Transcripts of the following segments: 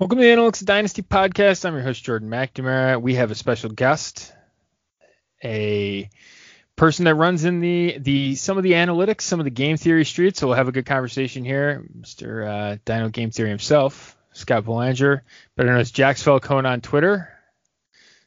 Welcome to the Analytics Dynasty podcast. I'm your host Jordan McNamara. We have a special guest, a person that runs in the the some of the analytics, some of the game theory streets. So we'll have a good conversation here. Mr. Uh, DynoGameTheory himself, Scott Belanger, better known as Jax Falcone on Twitter.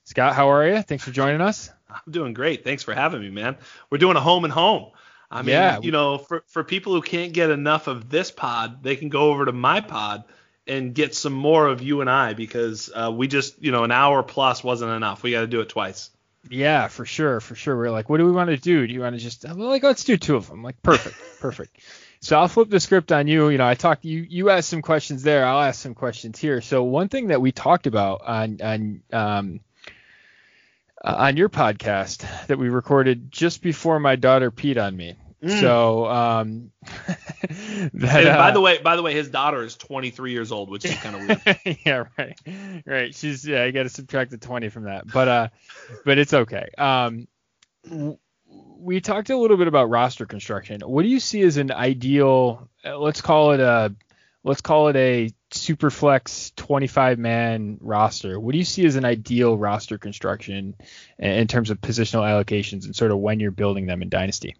Scott, how are you? Thanks for joining us. I'm doing great. Thanks for having me, man. We're doing a home and home. I mean, yeah. you know, for for people who can't get enough of this pod, they can go over to my pod and get some more of you and I because uh, we just, you know, an hour plus wasn't enough. We got to do it twice. Yeah, for sure, for sure. We're like, what do we want to do? Do you want to just like let's do two of them? Like perfect, perfect. So I'll flip the script on you. You know, I talked you you asked some questions there. I'll ask some questions here. So one thing that we talked about on on um uh, on your podcast that we recorded just before my daughter peed on me Mm. So um, that, uh, by the way, by the way, his daughter is 23 years old, which is kind of weird. yeah, right, right. She's yeah, you got to subtract the 20 from that, but uh, but it's okay. Um, we talked a little bit about roster construction. What do you see as an ideal? Uh, let's call it a let's call it a super flex 25 man roster. What do you see as an ideal roster construction in terms of positional allocations and sort of when you're building them in Dynasty?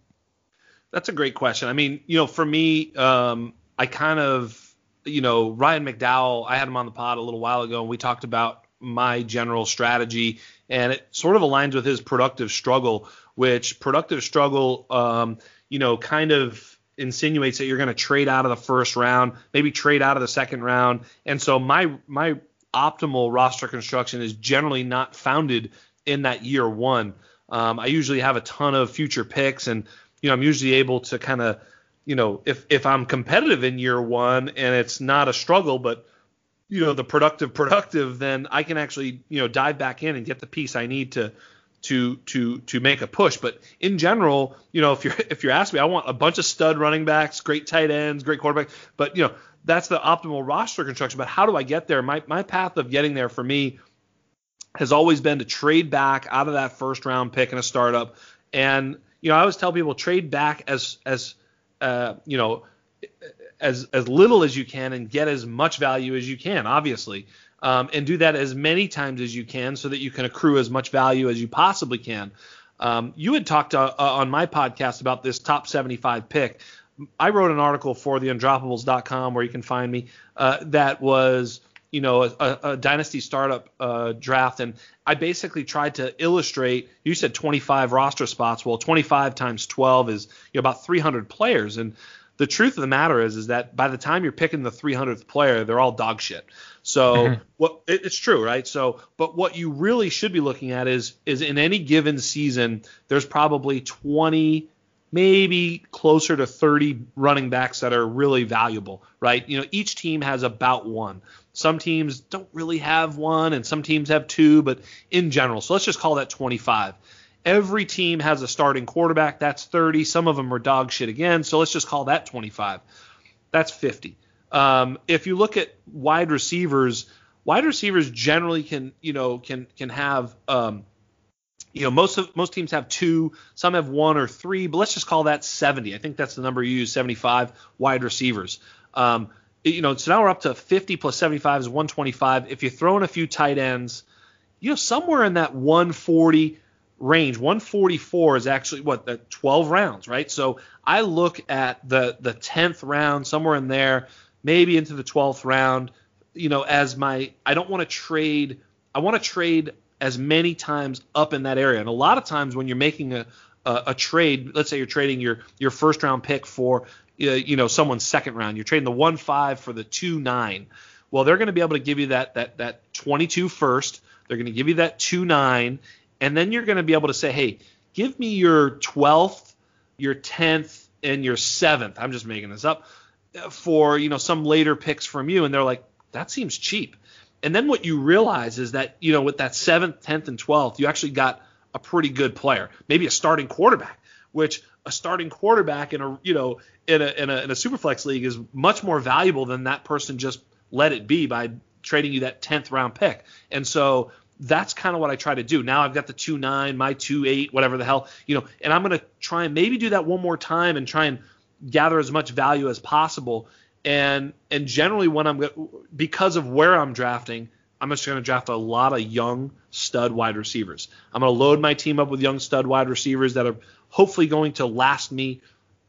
That's a great question. I mean, you know, for me, um, I kind of, you know, Ryan McDowell, I had him on the pod a little while ago, and we talked about my general strategy, and it sort of aligns with his productive struggle, which productive struggle, um, you know, kind of insinuates that you're going to trade out of the first round, maybe trade out of the second round, and so my my optimal roster construction is generally not founded in that year one. Um, I usually have a ton of future picks and you know, I'm usually able to kind of, you know, if if I'm competitive in year one and it's not a struggle, but you know, the productive productive, then I can actually, you know, dive back in and get the piece I need to to to to make a push. But in general, you know, if you're if you're asking me, I want a bunch of stud running backs, great tight ends, great quarterbacks, but you know, that's the optimal roster construction. But how do I get there? My my path of getting there for me has always been to trade back out of that first round pick in a startup and you know, I always tell people trade back as as uh, you know as as little as you can and get as much value as you can, obviously, um, and do that as many times as you can so that you can accrue as much value as you possibly can. Um, you had talked uh, uh on my podcast about this top 75 pick. I wrote an article for the undroppables.com where you can find me uh, that was you know a, a dynasty startup uh, draft, and I basically tried to illustrate. You said 25 roster spots. Well, 25 times 12 is you know, about 300 players, and the truth of the matter is is that by the time you're picking the 300th player, they're all dog shit. So mm-hmm. what it, it's true, right? So but what you really should be looking at is is in any given season, there's probably 20 maybe closer to 30 running backs that are really valuable, right? You know, each team has about one. Some teams don't really have one, and some teams have two, but in general, so let's just call that 25. Every team has a starting quarterback. That's 30. Some of them are dog shit again, so let's just call that 25. That's 50. Um, if you look at wide receivers, wide receivers generally can, you know, can can have, um, you know, most of most teams have two, some have one or three, but let's just call that 70. I think that's the number you use, 75 wide receivers. Um, you know, so now we're up to 50 plus 75 is 125. If you throw in a few tight ends, you know, somewhere in that 140 range, 144 is actually what the 12 rounds, right? So I look at the the 10th round, somewhere in there, maybe into the 12th round, you know, as my I don't want to trade. I want to trade as many times up in that area. And a lot of times when you're making a a, a trade, let's say you're trading your your first round pick for Uh, you know someone's second round. You're trading the one five for the two nine. Well, they're going to be able to give you that that that 22 first. They're going to give you that two nine, and then you're going to be able to say, hey, give me your 12th, your 10th, and your seventh. I'm just making this up uh, for you know some later picks from you, and they're like, that seems cheap. And then what you realize is that you know with that seventh, 10th, and 12th, you actually got a pretty good player, maybe a starting quarterback, which a starting quarterback in a you know in a in a, in a superflex league is much more valuable than that person just let it be by trading you that 10th round pick. And so that's kind of what I try to do. Now I've got the two nine, my two eight, whatever the hell, you know, and I'm gonna try and maybe do that one more time and try and gather as much value as possible. And and generally when I'm because of where I'm drafting, I'm just going to draft a lot of young stud wide receivers. I'm going to load my team up with young stud wide receivers that are hopefully going to last me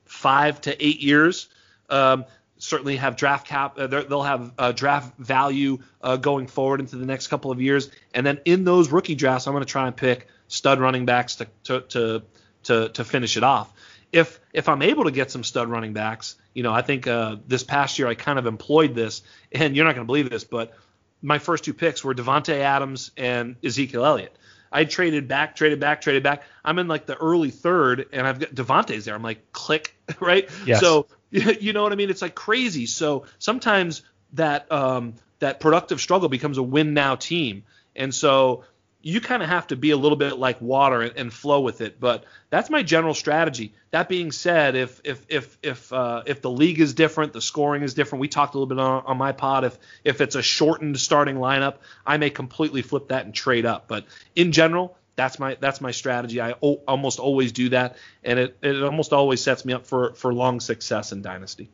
five to eight years. Um, certainly have draft cap. Uh, they'll have uh, draft value uh, going forward into the next couple of years. And then in those rookie drafts, I'm going to try and pick stud running backs to to to to, to finish it off. If if I'm able to get some stud running backs, you know, I think uh, this past year I kind of employed this, and you're not going to believe this, but my first two picks were Davante Adams and Ezekiel Elliott. I traded back, traded back, traded back. I'm in like the early third, and I've got Davante's there. I'm like, click, right? Yes. So you know what I mean? It's like crazy. So sometimes that um, that productive struggle becomes a win now team, and so you kind of have to be a little bit like water and, and, flow with it. But that's my general strategy. That being said, if if if if uh, if the league is different, the scoring is different. We talked a little bit on, on, my pod. If if it's a shortened starting lineup, I may completely flip that and trade up. But in general, that's my that's my strategy. I o- almost always do that, and it, it almost always sets me up for for long success in dynasty.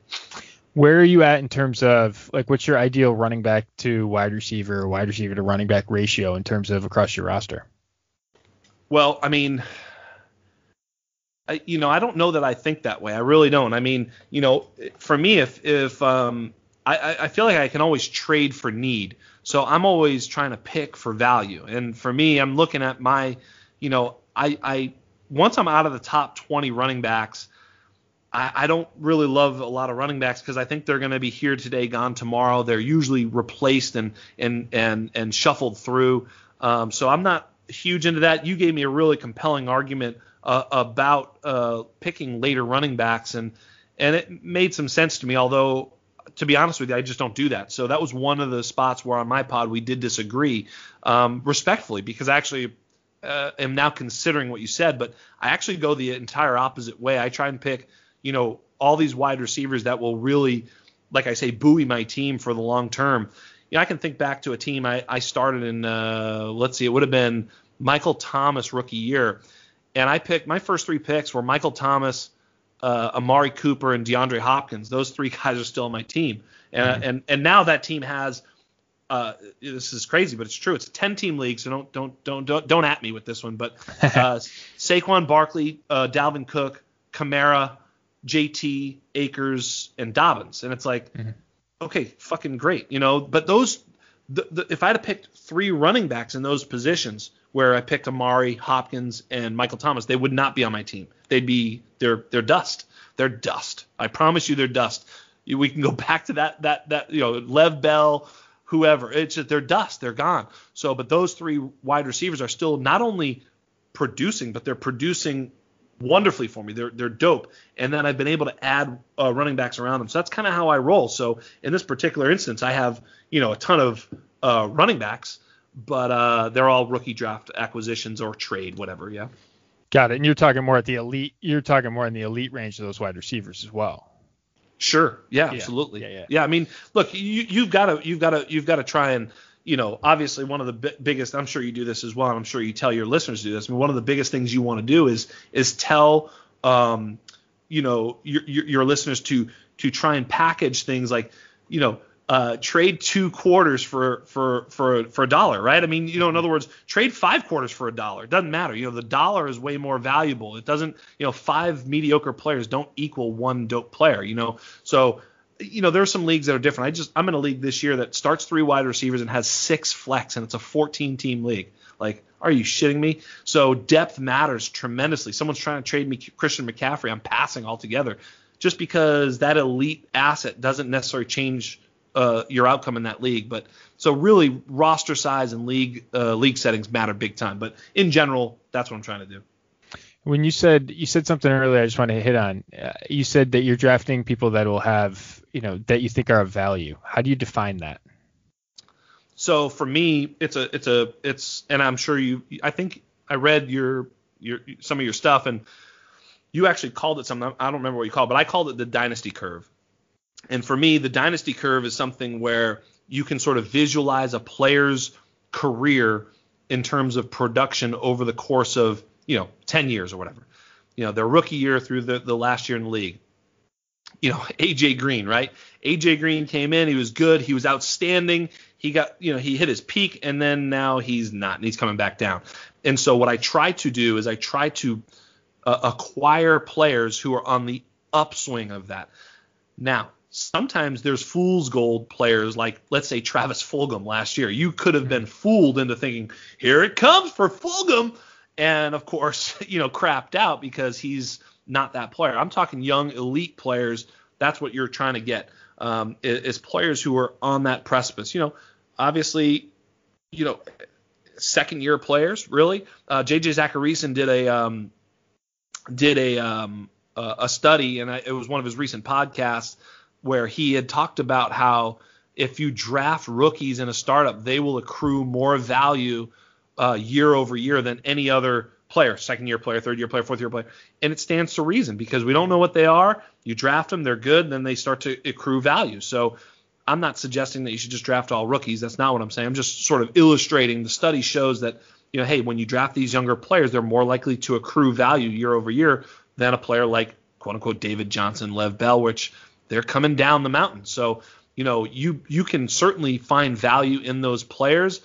Where are you at in terms of like what's your ideal running back to wide receiver, wide receiver to running back ratio in terms of across your roster? Well, I mean, I, you know, I don't know that I think that way. I really don't. I mean, you know, for me, if if um, I, I feel like I can always trade for need. So I'm always trying to pick for value. And for me, I'm looking at my, you know, I, I once I'm out of the top 20 running backs, I, I don't really love a lot of running backs because I think they're going to be here today, gone tomorrow. They're usually replaced and and and and shuffled through. Um, so I'm not huge into that. You gave me a really compelling argument uh, about uh, picking later running backs, and and it made some sense to me. Although to be honest with you, I just don't do that. So that was one of the spots where on my pod we did disagree um, respectfully because I actually uh, am now considering what you said, but I actually go the entire opposite way. I try and pick you know, all these wide receivers that will really, like I say, buoy my team for the long term. You know, I can think back to a team I, I started in, uh, let's see, it would have been Michael Thomas rookie year. And I picked my first three picks were Michael Thomas, uh, Amari Cooper, and DeAndre Hopkins. Those three guys are still on my team. And, mm-hmm. and, and now that team has uh, this is crazy, but it's true. It's a 10 team league, so don't don't don't don't don't at me with this one. But uh, Saquon Barkley, uh, Dalvin Cook, Kamara, JT, Akers, and Dobbins, and it's like, mm-hmm. okay, fucking great, you know. But those, the, the, if I had picked three running backs in those positions, where I picked Amari, Hopkins, and Michael Thomas, they would not be on my team. They'd be they're they're dust. They're dust. I promise you, they're dust. We can go back to that that that you know Lev Bell, whoever. It's just they're dust. They're gone. So, but those three wide receivers are still not only producing, but they're producing wonderfully for me. They're they're dope, and then I've been able to add uh, running backs around them. So that's kind of how I roll. So in this particular instance, I have you know a ton of uh, running backs, but uh, they're all rookie draft acquisitions or trade, whatever. Yeah. Got it. And you're talking more at the elite. You're talking more in the elite range of those wide receivers as well. Sure. Yeah. yeah. Absolutely. Yeah, yeah. Yeah. I mean, look, you, you've got to you've got to you've got to try and you know, obviously one of the bi- biggest, I'm sure you do this as well, and I'm sure you tell your listeners to do this. I mean, one of the biggest things you want to do is is tell, um, you know, your, your, your listeners to to try and package things like, you know, uh, trade two quarters for for for for a dollar, right? I mean, you know, in other words, trade five quarters for a dollar. It doesn't matter. You know, the dollar is way more valuable. It doesn't, you know, five mediocre players don't equal one dope player. You know, so you know, there are some leagues that are different. I just I'm in a league this year that starts three wide receivers and has six flex, and it's a 14 team league. Like, are you shitting me? So depth matters tremendously. Someone's trying to trade me Christian McCaffrey. I'm passing altogether, just because that elite asset doesn't necessarily change uh, your outcome in that league. But so really, roster size and league uh, league settings matter big time. But in general, that's what I'm trying to do. When you said you said something earlier, I just want to hit on. Uh, you said that you're drafting people that will have you know that you think are of value. How do you define that? So for me, it's a it's a it's and I'm sure you I think I read your your some of your stuff and you actually called it something I don't remember what you called, it, but I called it the dynasty curve. And for me, the dynasty curve is something where you can sort of visualize a player's career in terms of production over the course of, you know, 10 years or whatever. You know, their rookie year through the, the last year in the league you know, AJ Green, right? AJ Green came in, he was good, he was outstanding. He got, you know, he hit his peak and then now he's not and he's coming back down. And so what I try to do is I try to uh, acquire players who are on the upswing of that. Now, sometimes there's fool's gold players like let's say Travis Fulgham last year. You could have been fooled into thinking, here it comes for Fulgham. And of course, you know, crapped out because he's not that player. I'm talking young elite players. That's what you're trying to get. Um, is, players who are on that precipice. You know, obviously, you know, second year players really. Uh, JJ Zachariason did a um, did a um, a study, and I, it was one of his recent podcasts where he had talked about how if you draft rookies in a startup, they will accrue more value uh, year over year than any other player, second year player, third year player, fourth year player. And it stands to reason because we don't know what they are. You draft them, they're good, then they start to accrue value. So I'm not suggesting that you should just draft all rookies. That's not what I'm saying. I'm just sort of illustrating the study shows that, you know, hey, when you draft these younger players, they're more likely to accrue value year over year than a player like quote unquote David Johnson, Lev Bell, which they're coming down the mountain. So, you know, you you can certainly find value in those players,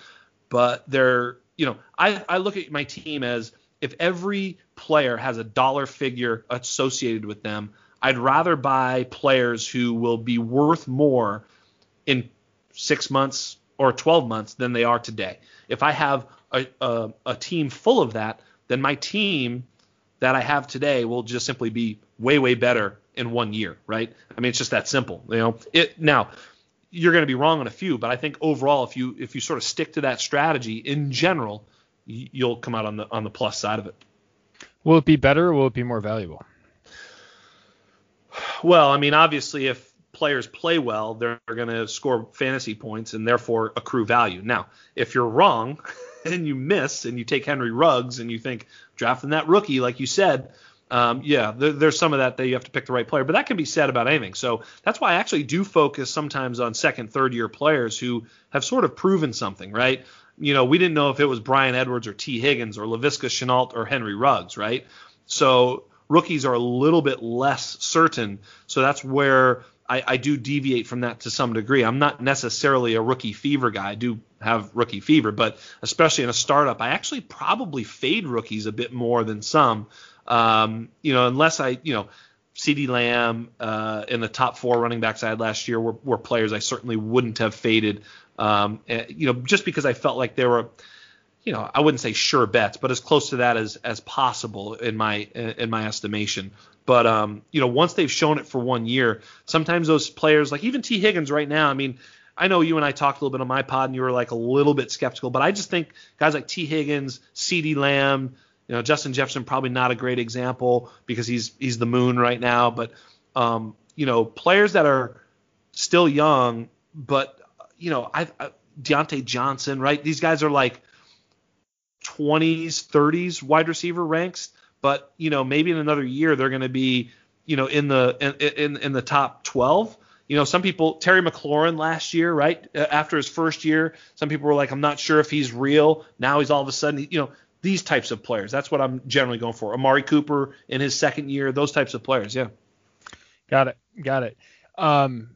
but they're, you know, I, I look at my team as if every player has a dollar figure associated with them, I'd rather buy players who will be worth more in six months or 12 months than they are today. If I have a, a, a team full of that, then my team that I have today will just simply be way, way better in one year, right? I mean, it's just that simple. You know, it now you're going to be wrong on a few, but I think overall, if you if you sort of stick to that strategy in general, you'll come out on the on the plus side of it. Will it be better or will it be more valuable? Well, I mean, obviously, if players play well, they're going to score fantasy points and therefore accrue value. Now, if you're wrong and you miss and you take Henry Ruggs and you think drafting that rookie, like you said, um, yeah, there, there's some of that that you have to pick the right player, but that can be said about anything. So that's why I actually do focus sometimes on second, third year players who have sort of proven something, right? you know, we didn't know if it was Bryan Edwards or Tee Higgins or Laviska Shenault or Henry Ruggs, right? So rookies are a little bit less certain. So that's where I, I, do deviate from that to some degree. I'm not necessarily a rookie fever guy. I do have rookie fever, but especially in a startup, I actually probably fade rookies a bit more than some. Um, you know, unless I, you know, CeeDee Lamb uh, in the top four running backs I had last year were, were players I certainly wouldn't have faded um, and, you know, just because I felt like there were, you know, I wouldn't say sure bets, but as close to that as as possible in my in my estimation. But um, you know, once they've shown it for one year, sometimes those players, like even Tee Higgins right now, I mean, I know you and I talked a little bit on my pod, and you were like a little bit skeptical, but I just think guys like Tee Higgins, CeeDee Lamb, you know, Justin Jefferson probably not a great example because he's he's the moon right now, but um, you know, players that are still young but you know, I, I Diontae Johnson, right? These guys are like 20s, 30s wide receiver ranks, but you know, maybe in another year they're going to be, you know, in the in, in in the top 12. You know, some people Terry McLaurin last year, right after his first year, some people were like, I'm not sure if he's real. Now he's all of a sudden, you know, these types of players. That's what I'm generally going for. Amari Cooper in his second year, those types of players. Yeah. Got it. Got it. Um,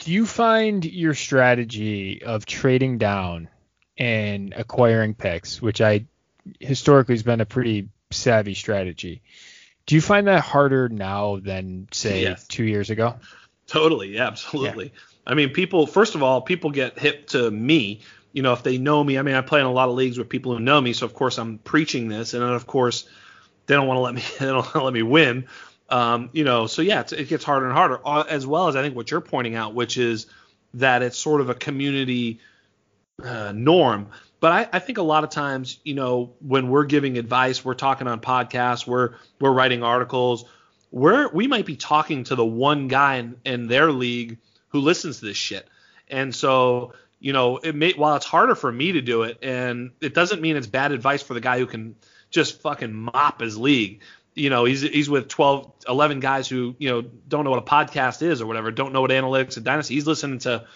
do you find your strategy of trading down and acquiring picks, which I historically has been a pretty savvy strategy, do you find that harder now than say yes. two years ago? Totally, yeah, absolutely. Yeah. I mean, people. First of all, people get hip to me. You know, if they know me. I mean, I play in a lot of leagues with people who know me, so of course I'm preaching this, and then of course they don't want to let me. They don't let me win. Um, you know, so yeah, it gets harder and harder, uh, as well as I think what you're pointing out, which is that it's sort of a community uh, norm. But I, I, think a lot of times, you know, when we're giving advice, we're talking on podcasts, we're we're writing articles, we're we might be talking to the one guy in, in their league who listens to this shit. And so, you know, it may while it's harder for me to do it, and it doesn't mean it's bad advice for the guy who can just fucking mop his league you know, he's he's with 12, 11 guys who you know don't know what a podcast is or whatever, don't know what analytics and dynasty. He's listening to,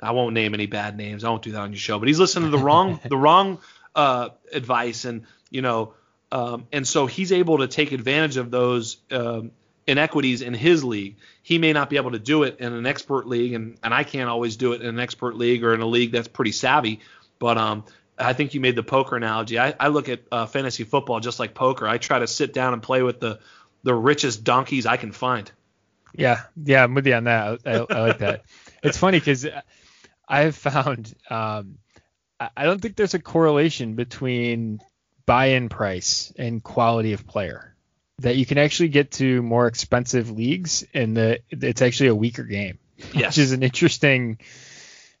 I won't name any bad names. I won't do that on your show, but he's listening to the wrong the wrong uh, advice, and you know, um, and so he's able to take advantage of those um, inequities in his league. He may not be able to do it in an expert league, and, and I can't always do it in an expert league or in a league that's pretty savvy. But um, I think you made the poker analogy. I, I look at uh, fantasy football just like poker. I try to sit down and play with the the richest donkeys I can find. Yeah, yeah, I'm with you on that. I, I, I like that. it's funny because I've found um, I don't think there's a correlation between buy-in price and quality of player. That you can actually get to more expensive leagues and the it's actually a weaker game, yes. which is an interesting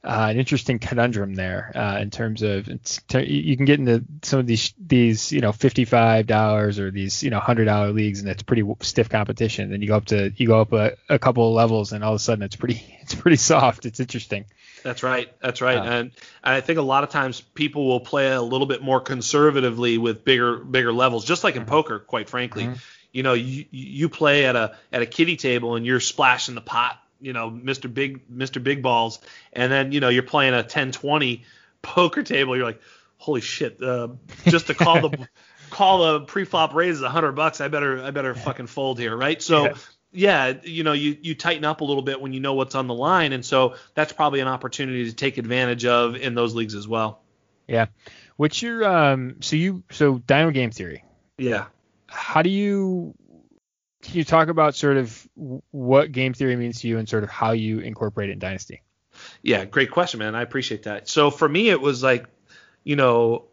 uh, an interesting conundrum there uh, in terms of you can get into some of these these you know fifty five dollars or these you know hundred dollar leagues and it's pretty stiff competition. Then you go up to you go up a, a, couple of levels and all of a sudden it's pretty it's pretty soft. It's interesting. That's right. That's right. Uh, and, and I think a lot of times people will play a little bit more conservatively with bigger bigger levels, just like in mm-hmm. poker, quite frankly. Mm-hmm. You know, you you play at a at a kitty table and you're splashing the pot you know Mr. Big Mr. Big Balls, and then you know you're playing a 10-20 poker table. You're like, holy shit! Uh, just to call the call the pre-flop raise is a hundred bucks. I better I better fucking fold here, right? So. Yeah. Yeah. you know, you, you tighten up a little bit when you know what's on the line, and so that's probably an opportunity to take advantage of in those leagues as well. Yeah. What's your um? So you so DynoGameTheory. Yeah. How do you can you talk about sort of what game theory means to you and sort of how you incorporate it in Dynasty? Yeah, great question, man. I appreciate that. So for me, it was like, you know,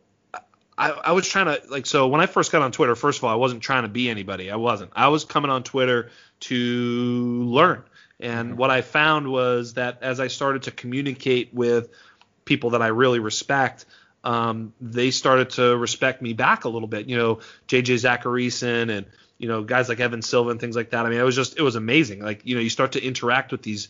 I, I, was trying to like so when I first got on Twitter. First of all, I wasn't trying to be anybody. I wasn't. I was coming on Twitter to learn. And mm-hmm. what I found was that as I started to communicate with people that I really respect, um, they started to respect me back a little bit. You know, JJ Zachariason and you know, guys like Evan Silva and things like that. I mean, it was just it was amazing. Like, you know, you start to interact with these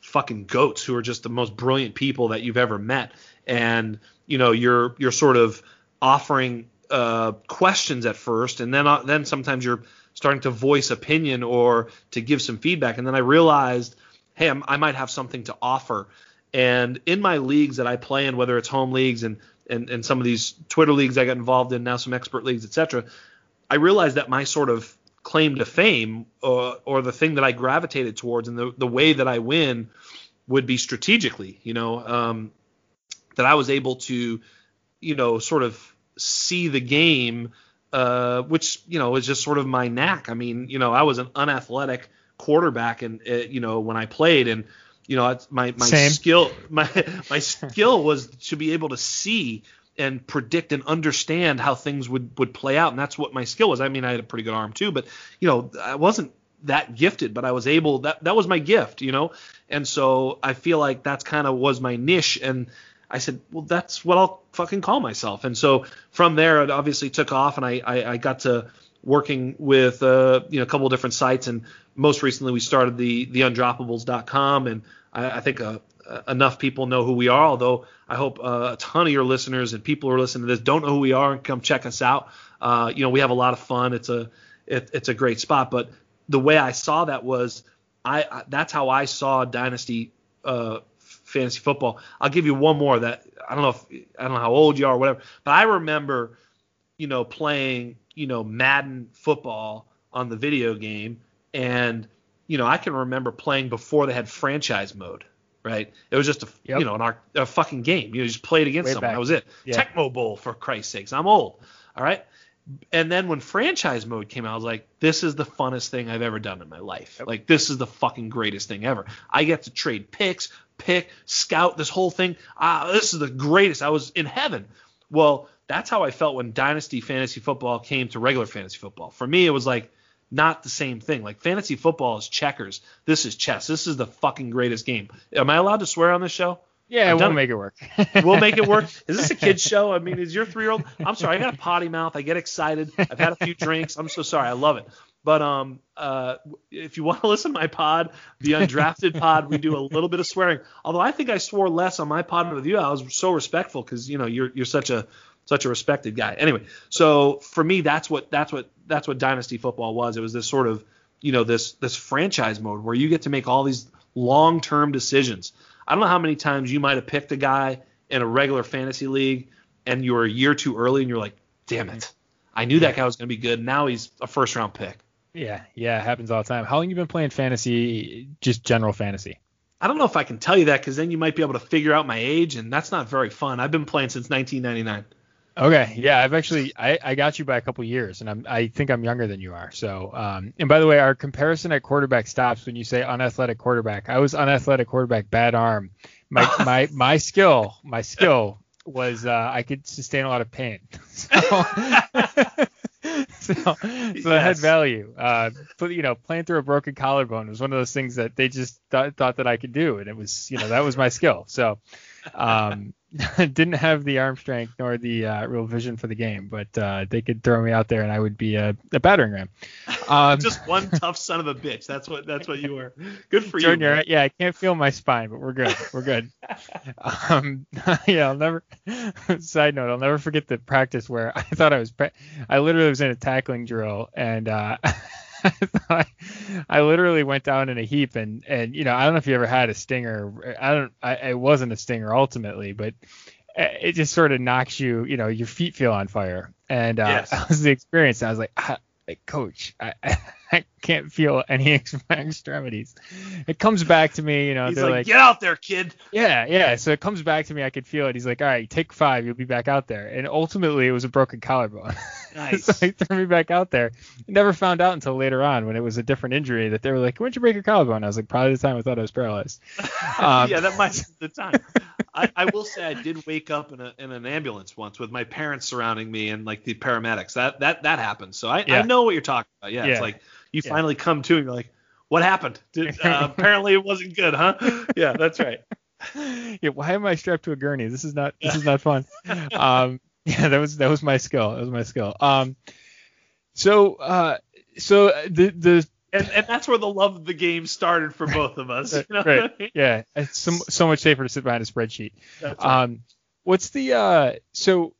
fucking goats who are just the most brilliant people that you've ever met, and you know, you're you're sort of offering uh, questions at first, and then uh, then sometimes you're starting to voice opinion or to give some feedback, and then I realized, hey, I'm, I might have something to offer. And in my leagues that I play in, whether it's home leagues and and, and some of these Twitter leagues I got involved in, now some expert leagues, etc. I realized that my sort of claim to fame or, uh, or the thing that I gravitated towards and the, the way that I win would be strategically, you know, um, that I was able to, you know, sort of see the game, uh, which, you know, is just sort of my knack. I mean, you know, I was an unathletic quarterback and, uh, you know, when I played and, you know, my, my Same. skill, my, my skill was to be able to see and predict and understand how things would would play out and that's what my skill was i mean i had a pretty good arm too but you know i wasn't that gifted but i was able that that was my gift you know and so i feel like that's kind of was my niche and i said well that's what i'll fucking call myself and so from there it obviously took off and i i, I got to working with uh, you know a couple of different sites and most recently we started the the undroppables.com and I, I think a, enough people know who we are. Although I hope uh, a ton of your listeners and people who are listening to this don't know who we are and come check us out. Uh, you know, we have a lot of fun. It's a it, it's a great spot. But the way I saw that was I, I that's how I saw dynasty uh, fantasy football. I'll give you one more that I don't know if I don't know how old you are or whatever, but I remember you know playing you know Madden football on the video game and you know I can remember playing before they had franchise mode right? It was just a yep. you know an a fucking game. You know, just played against Way someone. Back. That was it. Yeah. Tecmo Bowl for Christ's sakes. I'm old. All right. And then when franchise mode came out, I was like, this is the funnest thing I've ever done in my life. Like this is the fucking greatest thing ever. I get to trade picks, pick, scout, this whole thing. Ah, this is the greatest. I was in heaven. Well, that's how I felt when Dynasty Fantasy Football came to regular fantasy football. For me, it was like not the same thing. Like fantasy football is checkers. This is chess. This is the fucking greatest game. Am I allowed to swear on this show? Yeah, we'll make it work. we'll make it work. Is this a kid's show? I mean, is your three year old? I'm sorry, I got a potty mouth. I get excited. I've had a few drinks. I'm so sorry. I love it. But um, uh, if you want to listen to my pod, the undrafted pod, we do a little bit of swearing. Although I think I swore less on my pod with you. I was so respectful because you know you're you're such a such a respected guy. Anyway, so for me, that's what that's what that's what dynasty football was. It was this sort of you know this this franchise mode where you get to make all these long term decisions. I don't know how many times you might have picked a guy in a regular fantasy league and you were a year too early and you're like, damn it, I knew that guy was going to be good. Now he's a first round pick. Yeah, yeah, it happens all the time. How long you been playing fantasy? Just general fantasy. I don't know if I can tell you that because then you might be able to figure out my age, and that's not very fun. I've been playing since 1999. Okay, yeah, I've actually I, I got you by a couple years, and I'm I think I'm younger than you are. So, um, and by the way, our comparison at quarterback stops when you say unathletic quarterback. I was unathletic quarterback, bad arm. My my my skill, my skill was uh, I could sustain a lot of pain. So, so, so yes. value. Uh, you know, playing through a broken collarbone was one of those things that they just th- thought that I could do, and it was you know that was my skill. So, um, didn't have the arm strength nor the uh, real vision for the game, but uh, they could throw me out there and I would be a, a battering ram. Um, Just one tough son of a bitch. That's what that's what you were. Good for Jordan, you. Right. Yeah, I can't feel my spine, but we're good. We're good. um, yeah, I'll never. side note: I'll never forget the practice where I thought I was. I literally was in a tackling drill and. Uh, I, I literally went down in a heap and and you know I don't know if you ever had a stinger. I don't I it wasn't a stinger ultimately but it just sort of knocks you you know your feet feel on fire. And uh, yes. that was the experience. I was like ah, like coach I, I can't feel any extremities. It comes back to me, you know. He's like, like, get out there, kid. Yeah, yeah. So it comes back to me. I could feel it. He's like, all right, take five. You'll be back out there. And ultimately, it was a broken collarbone. Nice. so he threw me back out there. Never found out until later on when it was a different injury that they were like, when'd you break your collarbone? I was like, probably the time I thought I was paralyzed. Um, yeah, that might be the time. I, I, will say I did wake up in, a, in an ambulance once with my parents surrounding me and like the paramedics. That that that happened. So I, yeah. I know what you're talking about. Yeah, yeah. it's like you yeah. finally come to and you're like, what happened? Did, uh, apparently it wasn't good, huh? Yeah, that's right. yeah, why am I strapped to a gurney? This is not this is not fun. Um, yeah, that was that was my skill. That was my skill. Um, so uh, so the the and, and that's where the love of the game started for both of us. You know right. I mean? Yeah, it's so, so much safer to sit behind a spreadsheet. Right. Um, what's the uh, so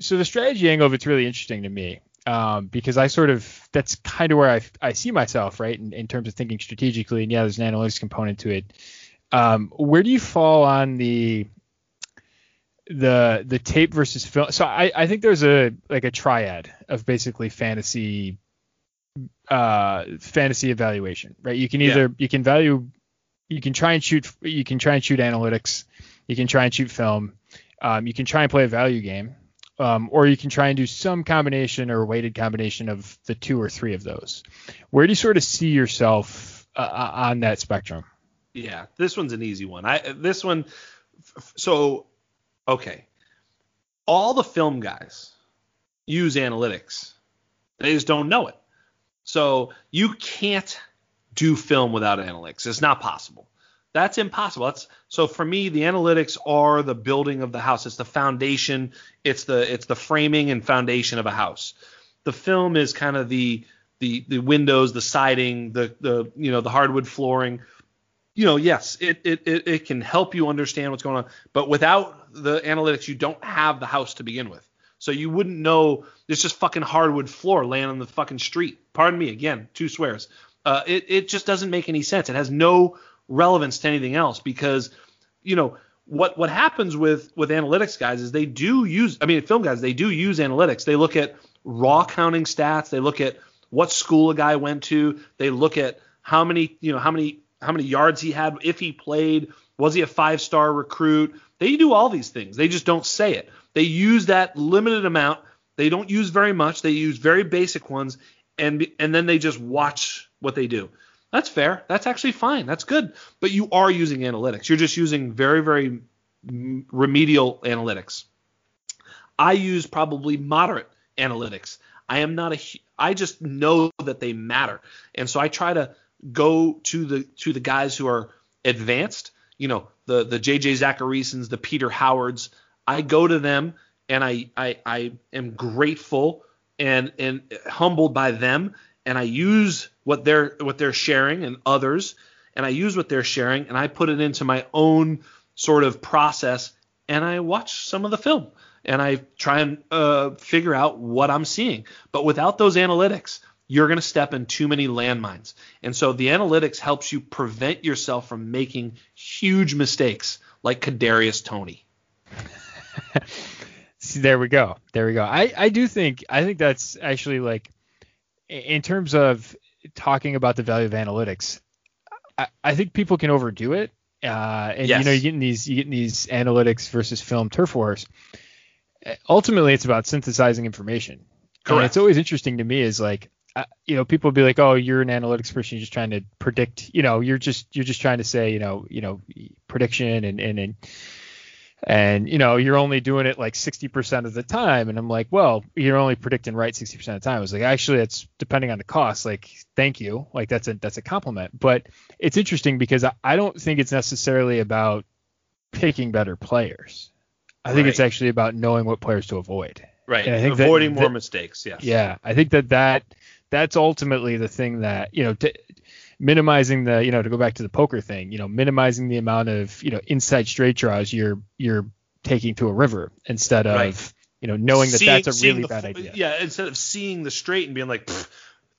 so the strategy angle of it's really interesting to me um, because I sort of that's kind of where I, I see myself, right, in, in terms of thinking strategically. And yeah, there's an analytics component to it. Um, where do you fall on the the the tape versus film? So I, I think there's a like a triad of basically fantasy uh fantasy evaluation, right? You can either yeah. you can value you can try and shoot you can try and shoot analytics, you can try and shoot film, um, you can try and play a value game, um, or you can try and do some combination or weighted combination of the two or three of those. Where do you sort of see yourself uh, uh on that spectrum? Yeah, this one's an easy one. I this one, so okay, all the film guys use analytics. They just don't know it. So you can't do film without analytics. It's not possible. That's impossible. That's so for me, the analytics are the building of the house. It's the foundation. It's the it's the framing and foundation of a house. The film is kind of the the the windows, the siding, the the you know the hardwood flooring. You know, yes, it it it, it can help you understand what's going on, but without the analytics, you don't have the house to begin with. So you wouldn't know it's just fucking hardwood floor laying on the fucking street. Pardon me again, two swears. Uh, it it just doesn't make any sense. It has no relevance to anything else because you know what what happens with with analytics guys is they do use I mean film guys they do use analytics. They look at raw counting stats, they look at what school a guy went to, they look at how many, you know, how many how many yards he had if he played, was he a five-star recruit? They do all these things. They just don't say it. They use that limited amount. They don't use very much. They use very basic ones and and then they just watch what they do. That's fair. That's actually fine. That's good. But you are using analytics. You're just using very, very remedial analytics. I use probably moderate analytics. I am not a. I just know that they matter, and so I try to go to the to the guys who are advanced. You know, the the JJ Zachariasons, the Peter Howards. I go to them, and I I, I am grateful and and humbled by them, and I use what they're what they're sharing and others, and I use what they're sharing and I put it into my own sort of process and I watch some of the film and I try and uh, figure out what I'm seeing. But without those analytics, you're going to step in too many landmines. And so the analytics helps you prevent yourself from making huge mistakes like Kadarius Toney. See, there we go. There we go. I, I do think I think that's actually like in terms of talking about the value of analytics, I, I think people can overdo it. Uh, and Yes. you know, you getting these you getting these analytics versus film turf wars. Ultimately, it's about synthesizing information. And Correct. it's always interesting to me is like, uh, you know, people be like, oh, you're an analytics person, you're just trying to predict. You know, you're just you're just trying to say, you know, you know, prediction and and and and you know you're only doing it like 60% of the time. And i'm like well you're only predicting right 60% of the time. I was like actually it's depending on the cost. Like thank you. Like that's a that's a compliment. But it's interesting because i, I don't think it's necessarily about picking better players. I think it's actually about knowing what players to avoid. Right. And I think that- Avoiding more that- mistakes. Yes. yeah, I think that that that's ultimately the thing that you know, t- minimizing the you know to go back to the poker thing, you know, minimizing the amount of you know inside straight draws you're you're taking to a river instead of Right. you know knowing that Seeing- that's a really the bad idea. Yeah. Instead of seeing the straight and being like, "Pfft,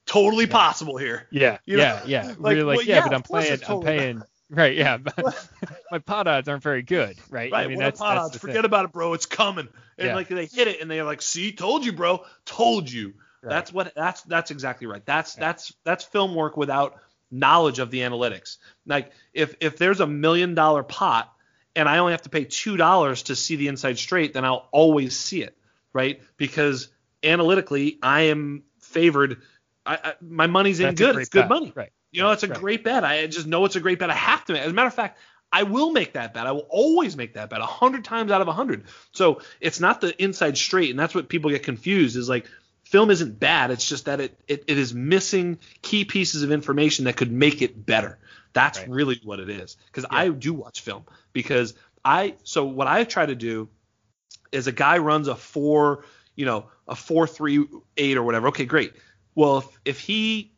totally possible here. Yeah, You know, yeah, yeah. like, really like well, yeah, yeah, but I'm playing it's I'm totally paying right, yeah. my pot odds aren't very good, right? Right. I mean what that's pot that's odds? Forget thing. about it, bro. It's coming. And Yeah. like they hit it and they're like, see, told you, bro. Told you. Right. That's what that's that's exactly right. That's that's that's film work without knowledge of the analytics. Like if if there's a million dollar pot and I only have to pay two dollars to see the inside straight, then I'll always see it, right? Because analytically, I am favored. I, I, my money's in That's good. It's good bet. money. Right. You know, it's a Right. great bet. I just know it's a great bet. I have to make. As a matter of fact, I will make that bet. I will always make that bet a hundred times out of a hundred. So it's not the inside straight, and that's what people get confused. Is like film isn't bad. It's just that it it, it is missing key pieces of information that could make it better. That's Right. really what it is. Because I do watch film because I so what I try to do is a guy runs a four, you know, a four three eight or whatever. Okay, great. Well, if, if he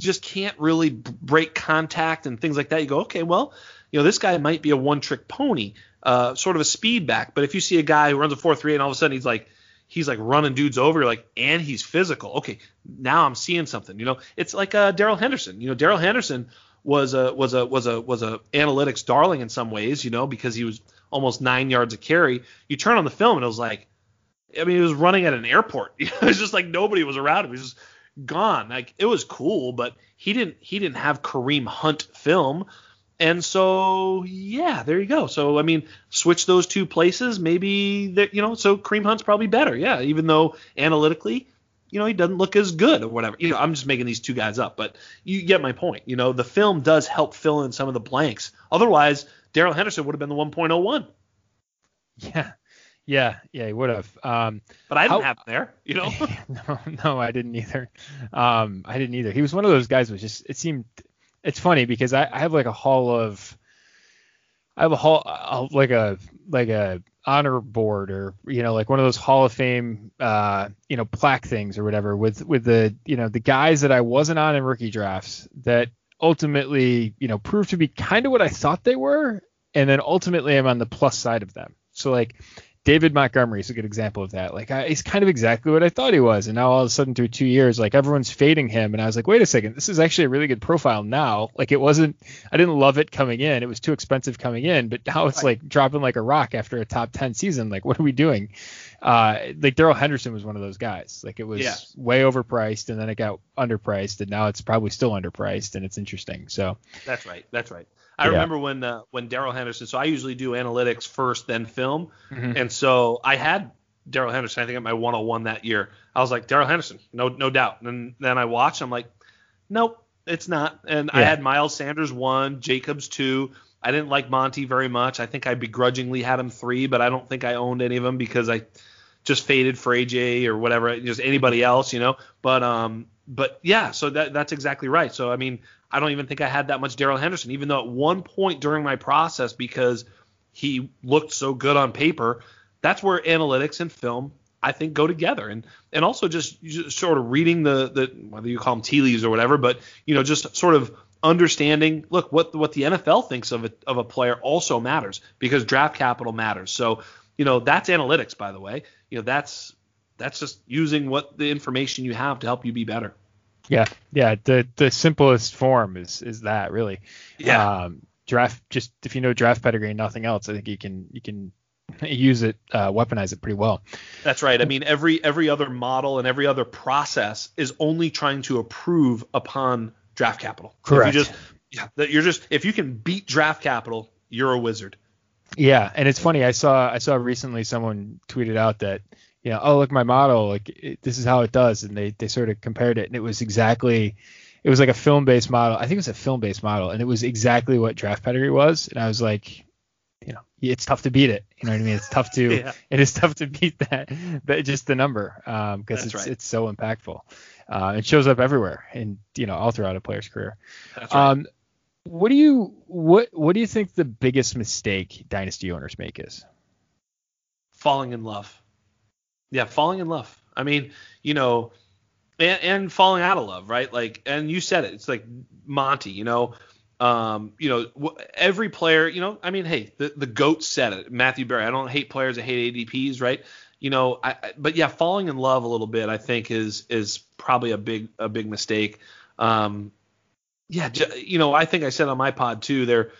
just can't really break contact and things like that, you go, okay, well, you know, this guy might be a one trick pony, uh, sort of a speed back. But if you see a guy who runs a four three and all of a sudden he's like he's like running dudes over, like, and he's physical. Okay, now I'm seeing something. You know, it's like uh, Darrell Henderson. You know, Darrell Henderson was a was a was a was a analytics darling in some ways. You know, because he was almost nine yards a carry. You turn on the film and it was like, I mean, he was running at an airport. it was just like nobody was around him. He was just gone. Like it was cool, but he didn't he didn't have Kareem Hunt film. And so yeah, there you go. So I mean, switch those two places, maybe that you know, so Kareem Hunt's probably better. Yeah, even though analytically, you know, he doesn't look as good or whatever. You know, I'm just making these two guys up, but you get my point. You know, the film does help fill in some of the blanks. Otherwise, Darrell Henderson would have been the 1.01, Yeah. Yeah, yeah, he would have. Um but I didn't How- have him there. You know. no, no, I didn't either. Um, I didn't either. He was one of those guys. Was just it seemed. It's funny because I, I have like a hall of. I have a hall like a like a honor board or you know like one of those Hall of Fame uh you know plaque things or whatever with with the you know the guys that I wasn't on in rookie drafts that ultimately you know proved to be kind of what I thought they were and then ultimately I'm on the plus side of them. So like David Montgomery is a good example of that. Like I, he's kind of exactly what I thought he was, and now all of a sudden through two years, like everyone's fading him, and I was like, wait a second, this is actually a really good profile now. Like it wasn't, I didn't love it coming in, it was too expensive coming in, but now it's like dropping like a rock after a top ten season. Like what are we doing? Uh, like Darrell Henderson was one of those guys. Like it was Yeah. way overpriced, and then it got underpriced, and now it's probably still underpriced, and it's interesting. So That's right. That's right. I Yeah. remember when uh, when Darrell Henderson. So I usually do analytics first, then film, Mhm. and so I had Darrell Henderson. I think at my 101 that year. I was like Darrell Henderson, no no doubt. And then I watched. I'm like, nope, it's not. And I had Miles Sanders one, Jacobs two. I didn't like Monty very much. I think I begrudgingly had him three, but I don't think I owned any of them because I just faded for AJ or whatever, just anybody else, you know. But um, but yeah, so that that's exactly right. So I mean, I don't even think I had that much Darrell Henderson, even though at one point during my process, because he looked so good on paper, that's where analytics and film I think go together, and and also just, just sort of reading the the whether you call them tea leaves or whatever, but you know just sort of understanding look what what the NFL thinks of a, of a player also matters because draft capital matters. So you know that's analytics by the way. You know that's that's just using what the information you have to help you be better. Yeah, yeah, the the simplest form is is that really. Yeah. Um, draft just if you know draft pedigree and nothing else, I think you can you can use it, uh, weaponize it pretty well. That's right. I mean, every every other model and every other process is only trying to improve upon draft capital. Correct. If you just yeah, that you're just if you can beat draft capital, you're a wizard. Yeah, and it's funny. I saw I saw recently someone tweeted out that you know, oh look my model, like it, this is how it does, and they they sort of compared it, and it was exactly, it was like a film based model. I think it was a film based model, and it was exactly what draft pedigree was, and I was like, you know, it's tough to beat it. You know what I mean? It's tough to Yeah. it is tough to beat that, but just the number um because That's it's right. it's so impactful. Uh, it shows up everywhere, and you know all throughout a player's career. That's right. Um, what do you what what do you think the biggest mistake dynasty owners make is? falling in love. Yeah, falling in love. I mean, you know, and, and falling out of love, right? Like, and you said it. It's like Monty, you know, um, you know, every player, you know, I mean, hey, the the goat said it, Matthew Berry. I don't hate players. I hate ADPs, right? You know, I, I but yeah, falling in love a little bit, I think is is probably a big a big mistake. Um, yeah, you know, I think I said on my pod too. They're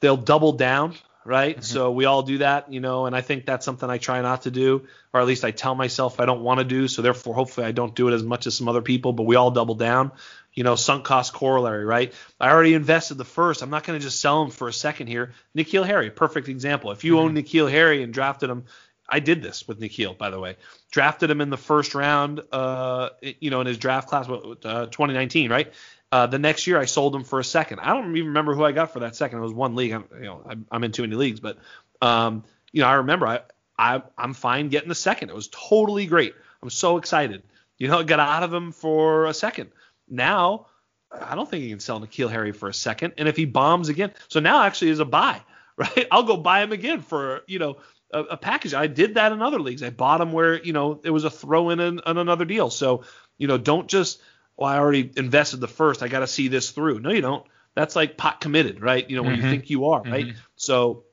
they'll double down, right? So we all do that, you know, and I think that's something I try not to do, or at least I tell myself I don't want to do. So therefore, hopefully, I don't do it as much as some other people. But we all double down, you know, sunk cost corollary, right? I already invested the first. I'm not going to just sell him for a second here. N'Keal Harry, perfect example. If you own N'Keal Harry and drafted him. I did this with N'Keal, by the way. Drafted him in the first round, uh, you know, in his draft class, uh, 2019, right? Uh, the next year, I sold him for a second. I don't even remember who I got for that second. It was one league. I'm, you know, I'm, I'm in too many leagues, but um, you know, I remember I, I I'm fine getting the second. It was totally great. I'm so excited. You know, I got out of him for a second. Now, I don't think you can sell N'Keal Harry for a second. And if he bombs again, so now actually is a buy, right? I'll go buy him again for you know a, a package. I did that in other leagues. I bought him where you know it was a throw in on another deal. So you know, don't just well, I already invested the first. I got to see this through. No, you don't. That's like pot committed, right? You know, when you Mhm. think you are, right? So,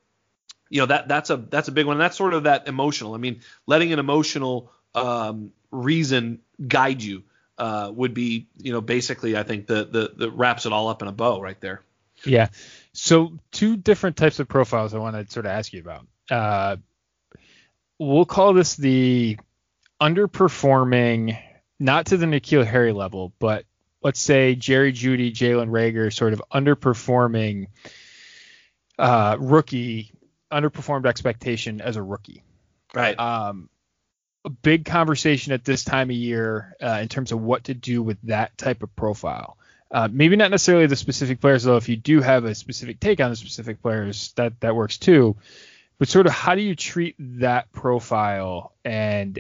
you know, that that's a that's a big one. And that's sort of that emotional. I mean, letting an emotional um, reason guide you uh, would be, you know, basically, I think the the the wraps it all up in a bow right there. Yeah. So two different types of profiles I want to sort of ask you about. Uh, we'll call this the underperforming, not to the N'Keal Harry level, but let's say Jerry Jeudy, Jalen Reagor, sort of underperforming uh, rookie, underperformed expectation as a rookie. Right. Um, a big conversation at this time of year uh, in terms of what to do with that type of profile. Uh, maybe not necessarily the specific players, though. If you do have a specific take on the specific players, that that works too. But sort of how do you treat that profile and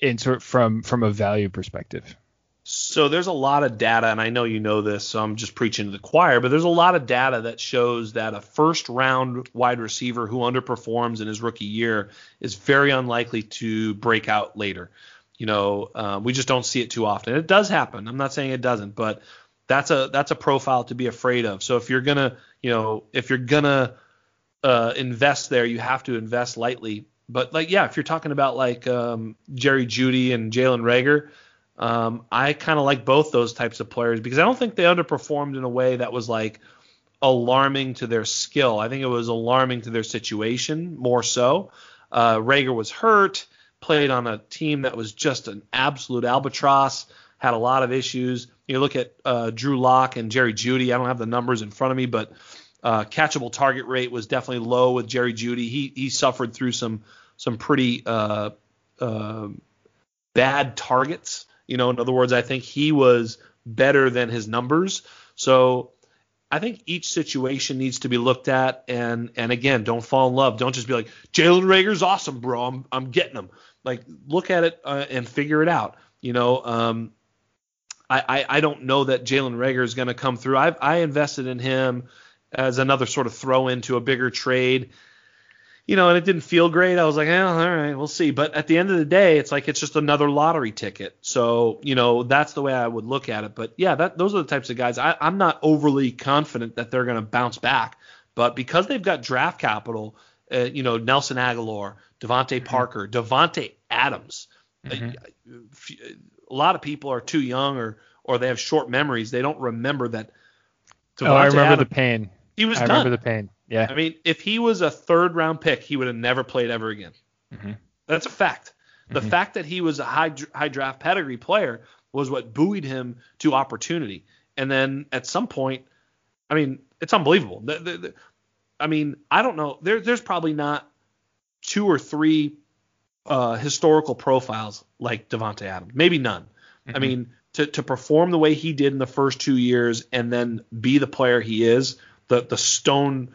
and sort of from from a value perspective? So there's a lot of data, and I know you know this, so I'm just preaching to the choir, but there's a lot of data that shows that a first round wide receiver who underperforms in his rookie year is very unlikely to break out later. You know, uh, we just don't see it too often. It does happen. I'm not saying it doesn't, but that's a that's a profile to be afraid of. So if you're gonna, you know, if you're gonna uh, invest there, you have to invest lightly. But like, yeah, if you're talking about like um, Jerry Jeudy and Jalen Reagor, um, I kind of like both those types of players because I don't think they underperformed in a way that was like alarming to their skill. I think it was alarming to their situation more so. Uh, Reagor was hurt, played on a team that was just an absolute albatross, had a lot of issues. You look at uh, Drew Lock and Jerry Jeudy. I don't have the numbers in front of me, but uh, catchable target rate was definitely low with Jerry Jeudy. He he suffered through some some pretty uh, uh, bad targets. You know, in other words, I think he was better than his numbers. So I think each situation needs to be looked at, and and again, don't fall in love. Don't just be like Jalen Reagor's awesome, bro. I'm I'm getting him. Like look at it uh, and figure it out. You know, um, I, I don't know that Jalen Reagor is going to come through. I I invested in him as another sort of throw into a bigger trade you know, and it didn't feel great. I was like, eh, all right, we'll see. But at the end of the day, it's like it's just another lottery ticket. So, you know, that's the way I would look at it. But yeah, that those are the types of guys. I, I'm not overly confident that they're going to bounce back. But because they've got draft capital, uh, you know, Nelson Agholor, DeVante Parker, Davante Adams. uh, Mhm. A lot of people are too young or or they have short memories. They don't remember that. oh, I remember Adams, the pain. He was I done. remember the pain. Yeah. I mean, if he was a third round pick, he would have never played ever again. Mm-hmm. That's a fact. The Mhm. fact that he was a high high draft pedigree player was what buoyed him to opportunity. And then at some point, I mean, it's unbelievable. The- the- the- I mean, I don't know. There, there's probably not two or three uh, historical profiles like Davante Adams. Maybe none. I Mhm. mean, to to perform the way he did in the first two years and then be the player he is, the the stone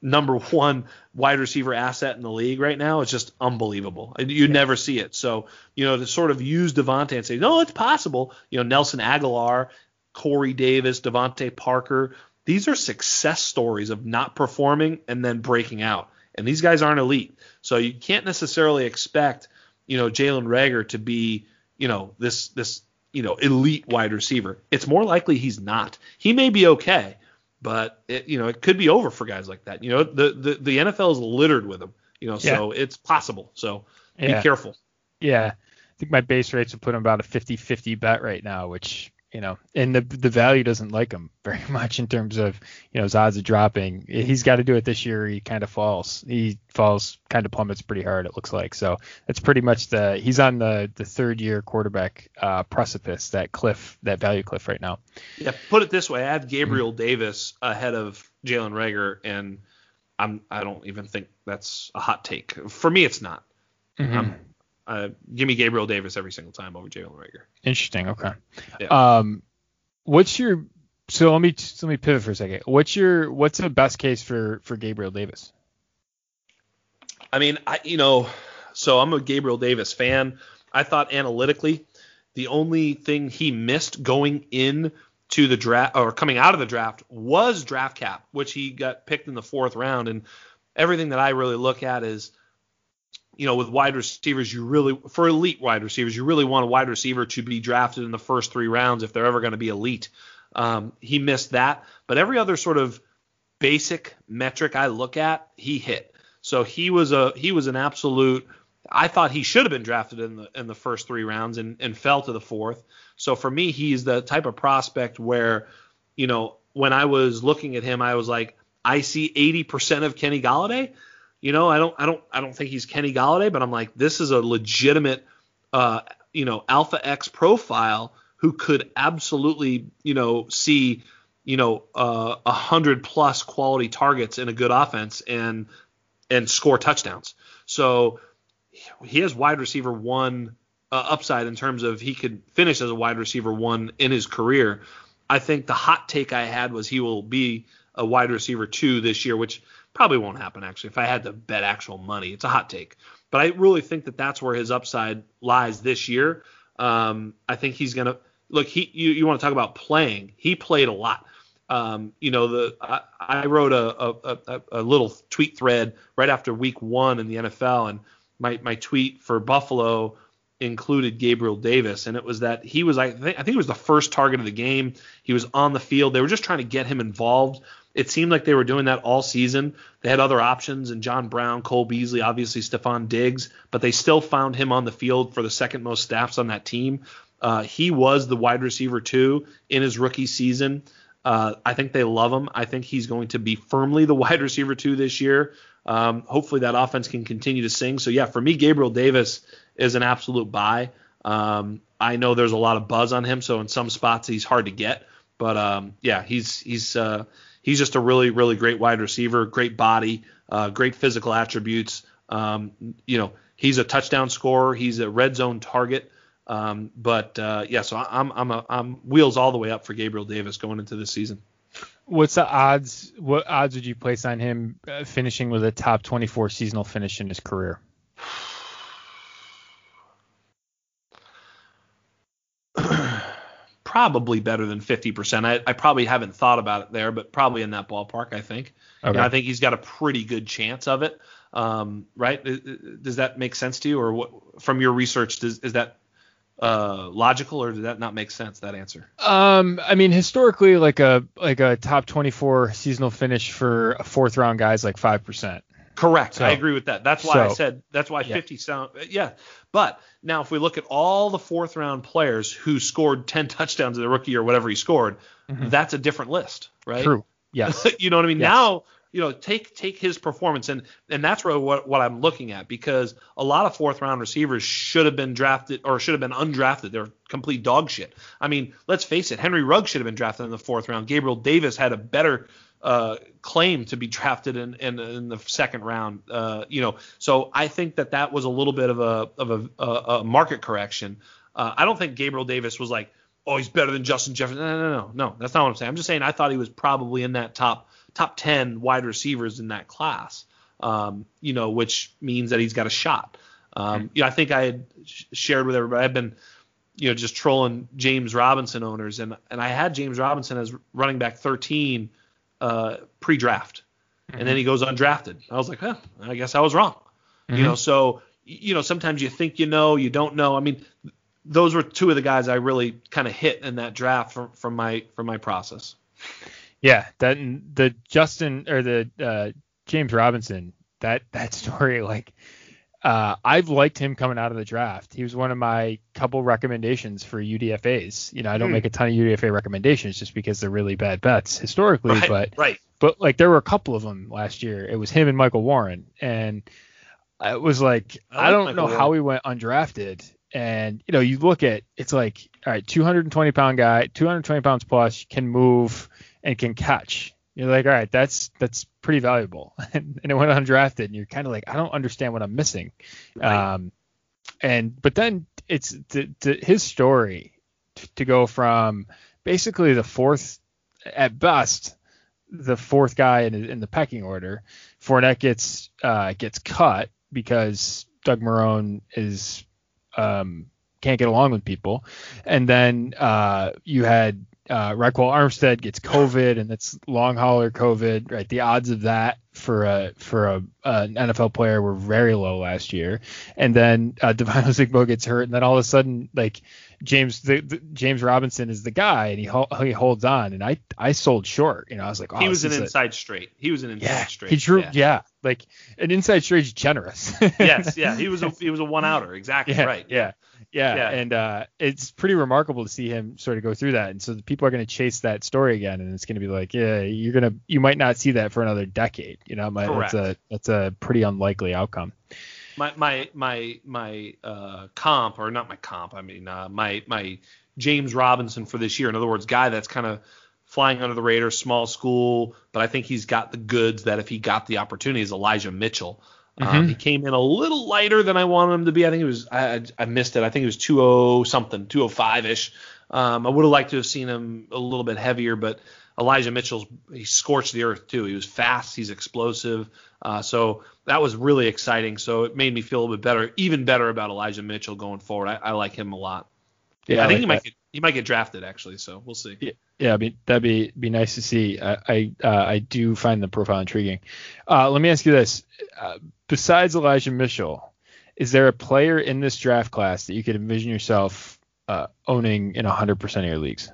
number one wide receiver asset in the league right now is just unbelievable. You never see it. So, you know, to sort of use Davante and say, no, it's possible. You know, Nelson Agholor, Corey Davis, DeVante Parker, these are success stories of not performing and then breaking out. And these guys aren't elite. So you can't necessarily expect, you know, Jalen Reagor to be, you know, this this, you know, elite wide receiver. It's more likely he's not. He may be okay, but it, you know, it could be over for guys like that. You know, the the, the NFL is littered with them. You know, so it's possible. So Yeah. be careful. Yeah. I think my base rates would put him about a 50-50 bet right now, which you know, and the the value doesn't like him very much in terms of you know his odds of dropping. He's got to do it this year. He kind of falls. He falls, kind of plummets pretty hard. It looks like. So it's pretty much the he's on the the third year quarterback uh, precipice, that cliff, that value cliff right now. Yeah, put it this way: I have Gabriel Mm-hmm. Davis ahead of Jalen Reagor, and I'm I don't even think that's a hot take. For me, it's not. Mm-hmm. Um, uh, give me Gabriel Davis every single time over Jalen Reagor. Interesting. Okay. Yeah. Um, what's your so let me let me pivot for a second. What's your what's the best case for for Gabriel Davis? I mean, I you know, so I'm a Gabriel Davis fan. I thought analytically, the only thing he missed going in to the draft or coming out of the draft was draft cap, which he got picked in the fourth round. And everything that I really look at is, you know, with wide receivers, you really for elite wide receivers, you really want a wide receiver to be drafted in the first three rounds if they're ever going to be elite. Um, he missed that, but every other sort of basic metric I look at, he hit. So he was a he was an absolute. I thought he should have been drafted in the in the first three rounds and, and fell to the fourth. So for me, he's the type of prospect where, you know, when I was looking at him, I was like, I see 80% of Kenny Golladay. You know, I don't I don't I don't think he's Kenny Golladay, but I'm like, this is a legitimate, uh, you know, Alpha X profile who could absolutely, you know, see, you know, uh, a hundred plus quality targets in a good offense and and score touchdowns. So he has wide receiver one uh, upside in terms of he could finish as a wide receiver one in his career. I think the hot take I had was he will be a wide receiver two this year, which probably won't happen actually. If I had to bet actual money, it's a hot take, but I really think that that's where his upside lies this year. Um, I think he's gonna look. He you, you want to talk about playing? He played a lot. Um, you know, the I, I wrote a, a, a, a little tweet thread right after week one in the NFL, and my my tweet for Buffalo included Gabriel Davis, and it was that he was I think I think it was the first target of the game. He was on the field. They were just trying to get him involved. It seemed like they were doing that all season. They had other options, and John Brown, Cole Beasley, obviously Stefon Diggs, but they still found him on the field for the second most snaps on that team. Uh, he was the wide receiver two in his rookie season. Uh, I think they love him. I think he's going to be firmly the wide receiver two this year. Um, hopefully that offense can continue to sing. So yeah, for me, Gabriel Davis is an absolute buy. Um, I know there's a lot of buzz on him, so in some spots he's hard to get. But um, yeah, he's he's uh, he's just a really really great wide receiver, great body, uh, great physical attributes. Um, you know, he's a touchdown scorer. He's a red zone target. Um, but uh, yeah, so I'm I'm a, I'm wheels all the way up for Gabriel Davis going into this season. What's the odds? What odds would you place on him uh, finishing with a top 24 seasonal finish in his career? Probably better than 50%. I, I probably haven't thought about it there, but probably in that ballpark, I think. Okay. I think he's got a pretty good chance of it. Um, right? Does that make sense to you, or what, from your research, does, is that uh, logical, or does that not make sense? That answer. Um, I mean, historically, like a like a top 24 seasonal finish for a fourth round guy is like five percent. Correct. So- I agree with that. That's why I said that's why Yeah. 50 sound yeah. But now if we look at all the fourth round players who scored 10 touchdowns in the rookie or whatever he scored, mm-hmm. that's a different list, right? True. Yes. you know what I mean? Yes. Now you know, take take his performance and and that's really what what I'm looking at because a lot of fourth round receivers should have been drafted or should have been undrafted. They're complete dog shit. I mean, let's face it, Henry Ruggs should have been drafted in the fourth round. Gabriel Davis had a better uh, claim to be drafted in, in, in the second round. Uh, you know, so I think that that was a little bit of a of a, a, a market correction. Uh, I don't think Gabriel Davis was like, oh, he's better than Justin Jefferson. No, no, no, no. That's not what I'm saying. I'm just saying I thought he was probably in that top top 10 wide receivers in that class, um, you know, which means that he's got a shot. Um, you know, I think I had shared with everybody, I've been, you know, just trolling James Robinson owners, and, and I had James Robinson as running back 13 uh, pre draft. Mm-hmm. And then he goes undrafted. I was like, huh, I guess I was wrong. Mm-hmm. You know, so, you know, sometimes you think you know, you don't know. I mean, those were two of the guys I really kind of hit in that draft from, from my from my process. Yeah, that the Justin or the uh, James Robinson that that story like uh, I've liked him coming out of the draft. He was one of my couple recommendations for UDFA's. You know, I don't mm. make a ton of UDFA recommendations just because they're really bad bets historically, right, but right. but like there were a couple of them last year. It was him and Michael Warren, and it was like I, I don't Michael know Warren. how he went undrafted. And you know, you look at it's like all right, 220 pound guy, 220 pounds plus, can move and can catch. You're like, all right, that's that's pretty valuable. and, it went undrafted, and you're kind of like, I don't understand what I'm missing. Right. Um, and but then it's to, to his story to go from basically the fourth at best the fourth guy in, in the pecking order. Fournette gets uh, gets cut because Doug Marrone is um, can't get along with people, and then uh, you had uh, Ryquell Armstead gets COVID and it's long hauler COVID, right? The odds of that for a for a an NFL player were very low last year, and then uh, Devine Ozigbo gets hurt, and then all of a sudden like James the, the, James Robinson is the guy, and he he holds on, and I I sold short, you know, I was like, oh, he was an inside a, straight, he was an inside yeah, straight, he drew, yeah. yeah. like an inside straight is generous. yes, yeah, he was a he was a one outer, exactly yeah, right, yeah. Yeah, yeah. and uh, it's pretty remarkable to see him sort of go through that. And so the people are going to chase that story again, and it's going to be like, yeah, you're gonna, you might not see that for another decade. You know, my, that's a that's a pretty unlikely outcome. My my my my uh, comp, or not my comp, I mean uh, my my James Robinson for this year. In other words, guy that's kind of flying under the radar, small school, but I think he's got the goods that if he got the opportunity is Elijah Mitchell. Um, mm-hmm. Um, he came in a little lighter than I wanted him to be. I think it was I, I missed it. I think it was 20 something, 205 ish. Um, I would have liked to have seen him a little bit heavier, but Elijah Mitchell's he scorched the earth too. He was fast, he's explosive. Uh, so that was really exciting. So it made me feel a little bit better, even better about Elijah Mitchell going forward. I, I like him a lot. Yeah, I, think like he might get he might get drafted actually. So we'll see. Yeah, yeah, be, that'd be be nice to see. I I, uh, I do find the profile intriguing. Uh, let me ask you this: uh, besides Elijah Mitchell, is there a player in this draft class that you could envision yourself uh, owning in 100% of your leagues?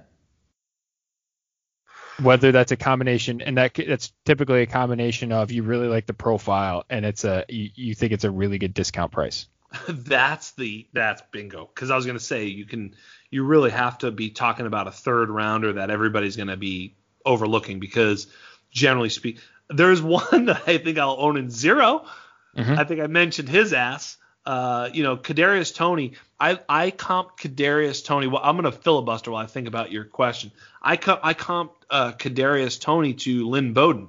Whether that's a combination, and that that's typically a combination of you really like the profile, and it's a you, you think it's a really good discount price. that's the that's bingo. Because I was gonna say you can you really have to be talking about a third rounder that everybody's gonna be overlooking because generally speaking, there's one that I think I'll own in 0 mm-hmm. I think I mentioned his ass. Uh, you know, Kadarius Toney. I I comp Kadarius Toney. Well, I'm gonna filibuster while I think about your question. I comp I comp uh, Kadarius Toney to Lynn Bowden,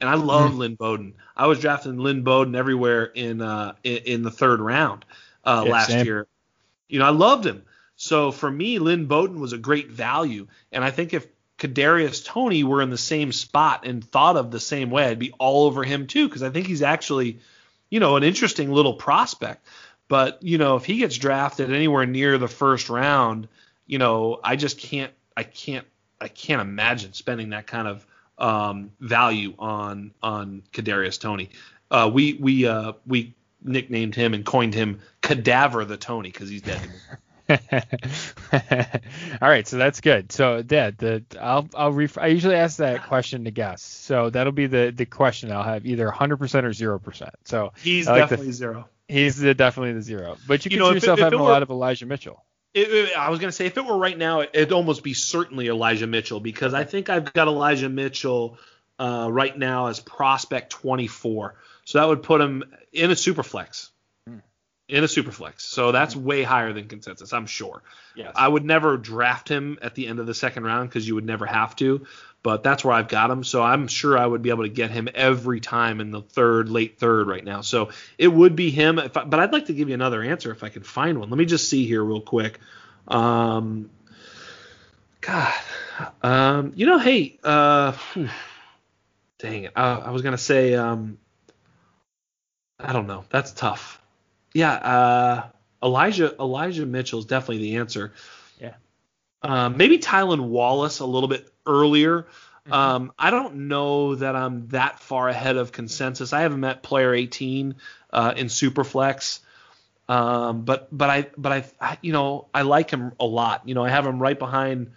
and I love mm-hmm. Lynn Bowden. I was drafting Lynn Bowden everywhere in uh in, in the third round uh, yeah, last same. year. You know, I loved him. So for me, Lynn Bowden was a great value, and I think if Kadarius Toney were in the same spot and thought of the same way, I'd be all over him too because I think he's actually you know, an interesting little prospect. But, you know, if he gets drafted anywhere near the first round, you know, I just can't I can't I can't imagine spending that kind of um, value on on Kadarius Toney. Uh, we we uh, we nicknamed him and coined him Cadaver the Tony because he's dead. All right, so that's good. So, Dad, the I'll I'll ref- I usually ask that question to guests. So that'll be the the question I'll have either 100% or 0%. So he's like definitely the, zero. He's the, definitely the zero. But you, you can see yourself it, having were, a lot of Elijah Mitchell. It, I was gonna say if it were right now, it'd almost be certainly Elijah Mitchell because I think I've got Elijah Mitchell uh, right now as prospect 24. So that would put him in a super flex. Hmm. In a super flex. So that's way higher than consensus, I'm sure. Yes. I would never draft him at the end of the second round because you would never have to, but that's where I've got him. So I'm sure I would be able to get him every time in the third, late third right now. So it would be him. If I, but I'd like to give you another answer if I can find one. Let me just see here real quick. Um, God, um, you know, hey, uh, phew, dang it, uh, I was gonna say, um, I don't know, that's tough. Yeah, uh, Elijah Elijah Mitchell is definitely the answer. Yeah. Um, maybe Tylan Wallace a little bit earlier. Um, I don't know that I'm that far ahead of consensus. I haven't met player 18 uh, in Superflex, um, but but I but I, I you know I like him a lot. You know I have him right behind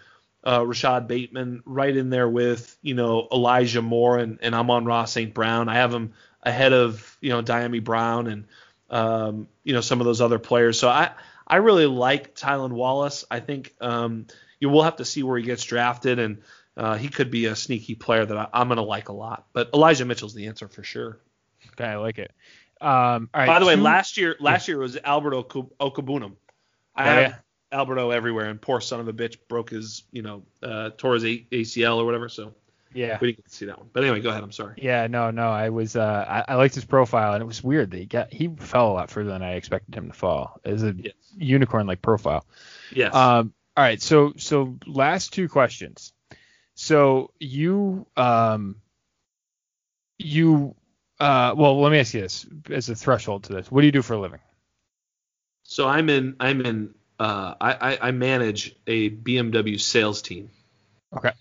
uh, Rashod Bateman, right in there with you know Elijah Moore and and Amon-Ra St. Brown. I have him ahead of you know Dyami Brown and um, you know some of those other players. So I I really like Tylan Wallace. I think um, you will have to see where he gets drafted, and uh, he could be a sneaky player that I, I'm going to like a lot. But Elijah Mitchell's the answer for sure. Okay, I like it. Um, all right. By the way, last year last year was Alberto Okwuegbunam. I Oh, have yeah. Alberto everywhere, and poor son of a bitch broke his you know uh, tore his A- ACL or whatever. So yeah. we didn't get to see that one. But anyway, go ahead. I'm sorry. Yeah, no, no. I was uh I, I liked his profile and it was weird that he got he fell a lot further than I expected him to fall. As a Yes. unicorn like profile. Yes. Um all right, so so last two questions. So you um you uh well let me ask you this as a threshold to this. What do you do for a living? so I'm in I'm in uh, I, I I manage a BMW sales team. Okay.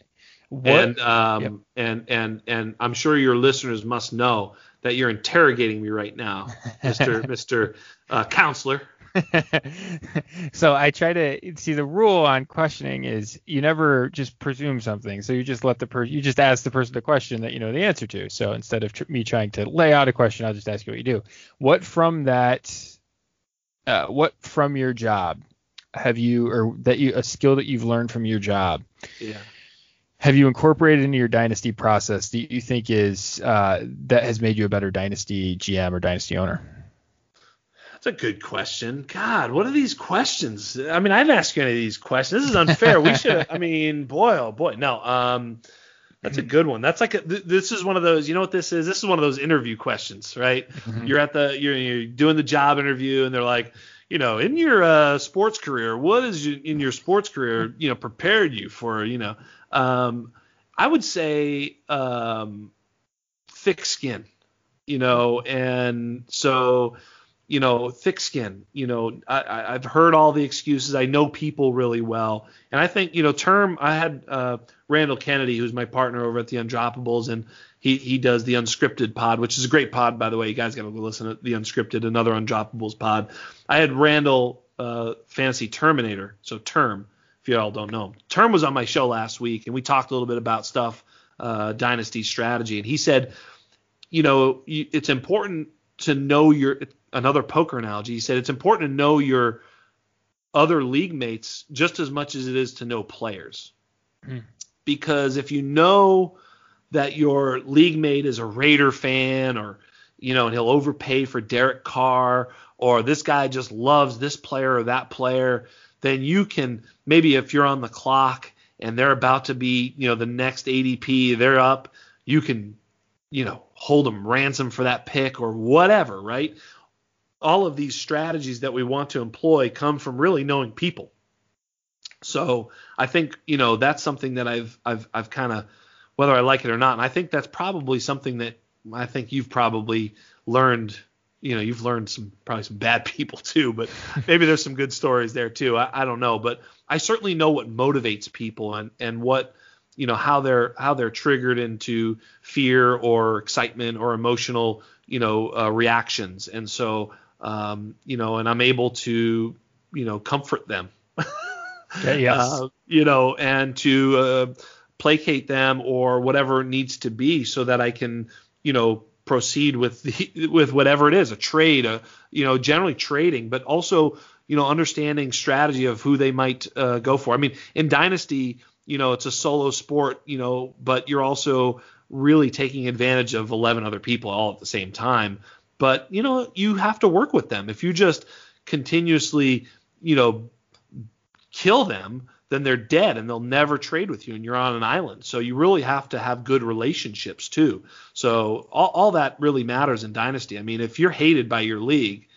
What and um Yep. and and and I'm sure your listeners must know that you're interrogating me right now, Mister Mister uh, Counselor. so I try to see the rule on questioning is you never just presume something. So you just let the person, you just ask the person the question that you know the answer to. So instead of tr- me trying to lay out a question, I'll just ask you what you do. What from that, uh, what from your job have you, or that you, a skill that you've learned from your job, Yeah. Have you incorporated into your dynasty process that you think is uh, that has made you a better dynasty GM or dynasty owner? That's a good question. God, what are these questions? I mean, I didn't ask you any of these questions. This is unfair. we should. I mean, boy, oh boy. No, um, that's a good one. That's like a, th- this is one of those. You know what this is? This is one of those interview questions, right? You're at the you're, you're doing the job interview, and they're like, you know, in your uh, sports career, what is you, in your sports career, you know, prepared you for, you know, um, I would say um, thick skin, you know, and so you know, thick skin. You know, I, I've heard all the excuses. I know people really well, and I think you know, term. I had uh, Randall Kennedy, who's my partner over at the Undroppables, and he he does the Unscripted pod, which is a great pod, by the way. You guys got to go listen to the Unscripted, another Undroppables pod. I had Randall uh, Fantasy Terminator, so Term. If you all don't know Term was on my show last week, and we talked a little bit about stuff, uh, dynasty strategy, and he said, you know, it's important to know your another poker analogy. He said it's important to know your other league mates just as much as it is to know players. Hmm. Because if you know that your league mate is a Raider fan or you know, and he'll overpay for Derek Carr or this guy just loves this player or that player, then you can maybe if you're on the clock and they're about to be, you know, the next ADP, they're up, you can, you know, hold them ransom for that pick or whatever, right? All of these strategies that we want to employ come from really knowing people. So I think, you know, that's something that I've I've I've kind of whether I like it or not, and I think that's probably something that I think you've probably learned you know you've learned some probably some bad people too but maybe there's some good stories there too I, I don't know but i certainly know what motivates people and and what you know how they're how they're triggered into fear or excitement or emotional you know uh, reactions and so um, you know and i'm able to you know comfort them Okay, yes. uh, you know, and to uh, placate them or whatever needs to be so that I can, you know, proceed with the, with whatever it is, a trade, a, you know, generally trading, but also, you know, understanding strategy of who they might uh, go for. I mean, in Dynasty, you know, it's a solo sport, you know, but you're also really taking advantage of 11 other people all at the same time. But you know, you have to work with them. If you just continuously, you know, kill them, then they're dead and they'll never trade with you and you're on an island. So you really have to have good relationships too. So all, all that really matters in Dynasty. I mean, if you're hated by your league,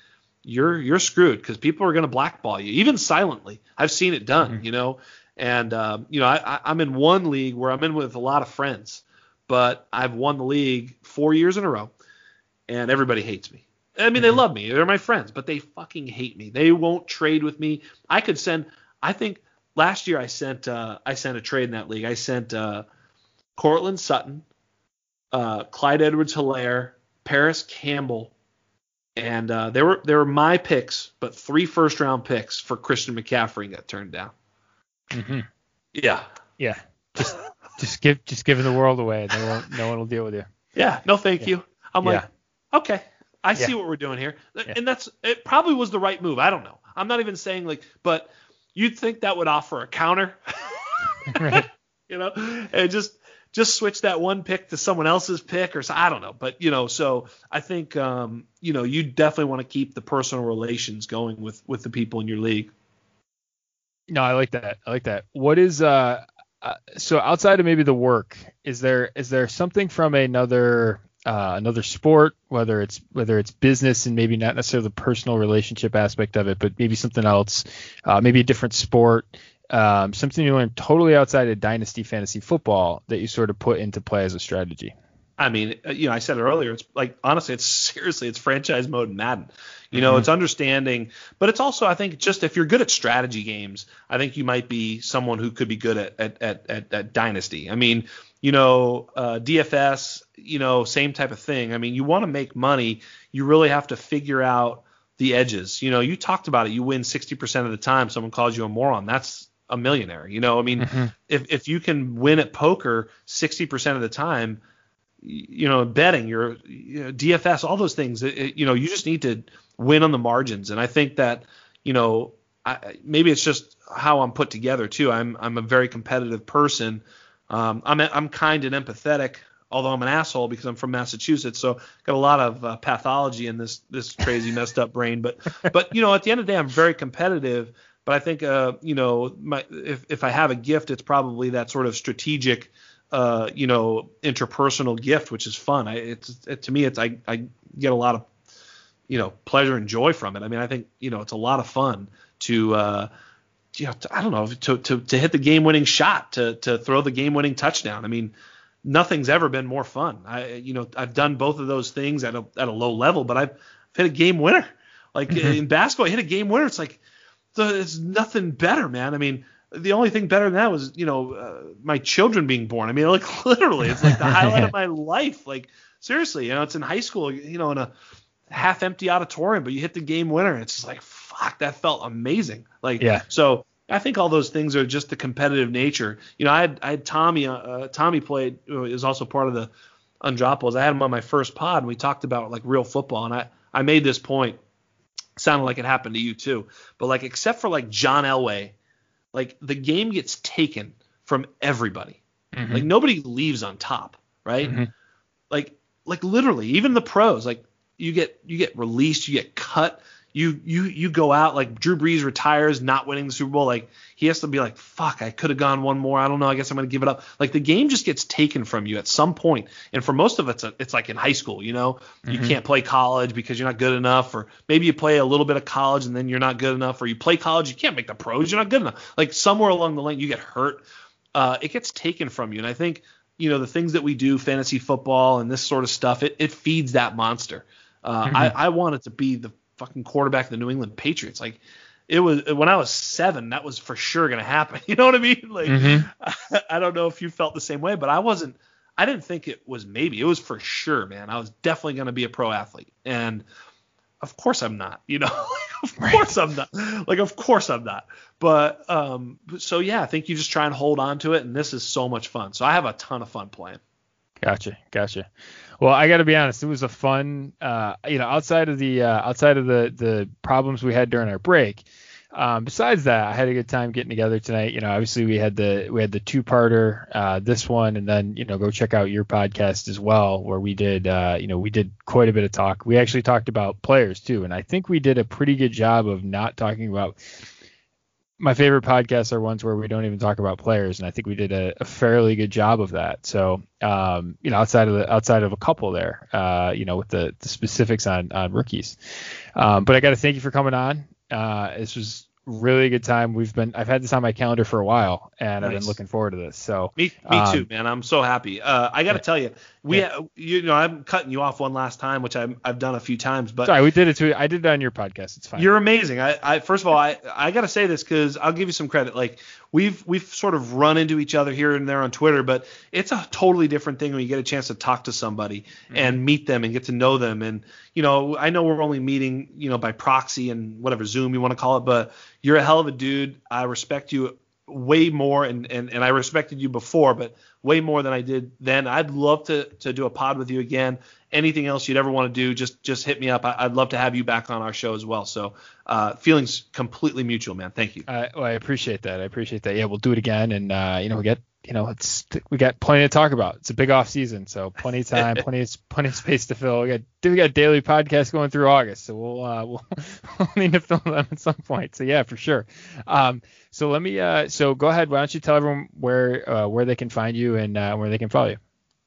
you're you're screwed because people are going to blackball you, even silently. I've seen it done, mm-hmm. you know. And um, you know, I, I'm in one league where I'm in with a lot of friends, but I've won the league four years in a row, and everybody hates me. I mean, mm-hmm. they love me, they're my friends, but they fucking hate me. They won't trade with me. I could send. I think last year I sent uh, I sent a trade in that league. I sent uh, Courtland Sutton, uh, Clyde Edwards-Helaire, Parris Campbell, and uh, they were they were my picks, but three first round picks for Christian McCaffrey got turned down. Mm-hmm. Yeah. Yeah. Just just give just giving the world away. and No one no one will deal with you. Yeah. No, thank yeah. you. I'm like, okay, I yeah. see what we're doing here, and that's it. Probably was the right move. I don't know. I'm not even saying like, but you'd think that would offer a counter. right. You know, and just just switch that one pick to someone else's pick or so, I don't know. But you know, so I think um, you know you definitely want to keep the personal relations going with with the people in your league. No, I like that. I like that. What is uh, uh so outside of maybe the work, is there is there something from another uh, another sport, whether it's whether it's business and maybe not necessarily the personal relationship aspect of it, but maybe something else, uh, maybe a different sport um, something you learned totally outside of dynasty fantasy football that you sort of put into play as a strategy? I mean, uh, you know, I said it earlier. It's like honestly, it's seriously, it's franchise mode Madden. You know, mm-hmm. it's understanding, but it's also, I think, just if you're good at strategy games, I think you might be someone who could be good at at at, at, at dynasty. I mean, you know, uh, DFS, you know, same type of thing. I mean, you want to make money, you really have to figure out the edges. You know, you talked about it. You win 60% of the time. Someone calls you a moron. That's a millionaire. You know, I mean, mm-hmm. if if you can win at poker 60% of the time, you know, betting, your you know, DFS, all those things, it, you know, you just need to win on the margins. And I think that, you know, I, maybe it's just how I'm put together too. I'm I'm a very competitive person. Um, I'm I'm kind and empathetic, although I'm an asshole because I'm from Massachusetts. So got a lot of uh, pathology in this this crazy messed up brain. But but you know, at the end of the day, I'm very competitive but I think, uh, you know, my, if, if I have a gift, it's probably that sort of strategic, uh, you know, interpersonal gift, which is fun. I, it's it, to me, it's I, I get a lot of, you know, pleasure and joy from it. I mean, I think, you know, it's a lot of fun to, uh, you know, to, I don't know, to, to, to hit the game-winning shot, to, to throw the game-winning touchdown. I mean, nothing's ever been more fun. I, you know, I've done both of those things at a, at a low level, but I've hit a game winner. Like mm-hmm. in basketball, I hit a game winner. It's like, it's nothing better, man. I mean, the only thing better than that was, you know, uh, my children being born. I mean, like literally, it's like the highlight of my life. Like seriously, you know, it's in high school, you know, in a half-empty auditorium, but you hit the game winner, and it's just like, fuck, that felt amazing. Like, yeah. So I think all those things are just the competitive nature. You know, I had I had Tommy. Uh, uh Tommy played is also part of the Undroppables. I had him on my first pod, and we talked about like real football, and I I made this point sounded like it happened to you too. But like except for like John Elway, like the game gets taken from everybody. Mm-hmm. Like nobody leaves on top, right? Mm-hmm. Like like literally, even the pros, like you get you get released, you get cut, you you you go out like Drew Brees retires, not winning the Super Bowl, like he has to be like, fuck, I could have gone one more. I don't know. I guess I'm gonna give it up. Like the game just gets taken from you at some point, and for most of it, it's, it's like in high school. You know, mm-hmm. you can't play college because you're not good enough, or maybe you play a little bit of college and then you're not good enough, or you play college, you can't make the pros, you're not good enough. Like somewhere along the line, you get hurt. Uh, it gets taken from you, and I think you know the things that we do, fantasy football and this sort of stuff, it, it feeds that monster. Uh, mm-hmm. I, I want it to be the fucking quarterback of the New England Patriots. Like it was when I was seven, that was for sure gonna happen. You know what I mean? Like mm-hmm. I, I, don't know if you felt the same way, but I wasn't. I didn't think it was maybe. It was for sure, man. I was definitely gonna be a pro athlete, and of course I'm not. You know, of right. course I'm not. Like of course I'm not. But um, so yeah, I think you just try and hold on to it, and this is so much fun. So I have a ton of fun playing. Gotcha, gotcha. Well, I got to be honest, it was a fun, uh, you know, outside of the uh, outside of the the problems we had during our break, um, besides that, I had a good time getting together tonight. You know, obviously we had the we had the two parter, uh, this one, and then you know go check out your podcast as well, where we did uh, you know we did quite a bit of talk. We actually talked about players too, and I think we did a pretty good job of not talking about. My favorite podcasts are ones where we don't even talk about players, and I think we did a, a fairly good job of that. So, um, you know, outside of the outside of a couple there, uh, you know, with the, the specifics on on rookies. Um, but I got to thank you for coming on. Uh, this was really good time. We've been I've had this on my calendar for a while, and nice. I've been looking forward to this. So me, me um, too, man. I'm so happy. Uh, I got to yeah. tell you, we yeah. you know I'm cutting you off one last time, which i have done a few times, but sorry, we did it too. I did it on your podcast. It's fine. You're amazing. I, I first of all, I I got to say this because I'll give you some credit. Like we've we've sort of run into each other here and there on Twitter, but it's a totally different thing when you get a chance to talk to somebody mm-hmm. and meet them and get to know them. And you know, I know we're only meeting you know by proxy and whatever Zoom you want to call it, but you're a hell of a dude. I respect you way more and, and, and I respected you before, but way more than I did then. I'd love to, to do a pod with you again. Anything else you'd ever want to do, just just hit me up. I, would love to have you back on our show as well. So uh, feelings completely mutual, man. Thank you. Uh, well, I appreciate that. I appreciate that. Yeah, we'll do it again, and uh, you know we get you know, it's we got plenty to talk about. It's a big off season, so plenty of time, plenty of plenty of space to fill. We got we got daily podcasts going through August, so we'll uh, we'll, we'll need to fill them at some point. So yeah, for sure. Um, so let me uh, so go ahead. Why don't you tell everyone where uh, where they can find you and uh, where they can follow you?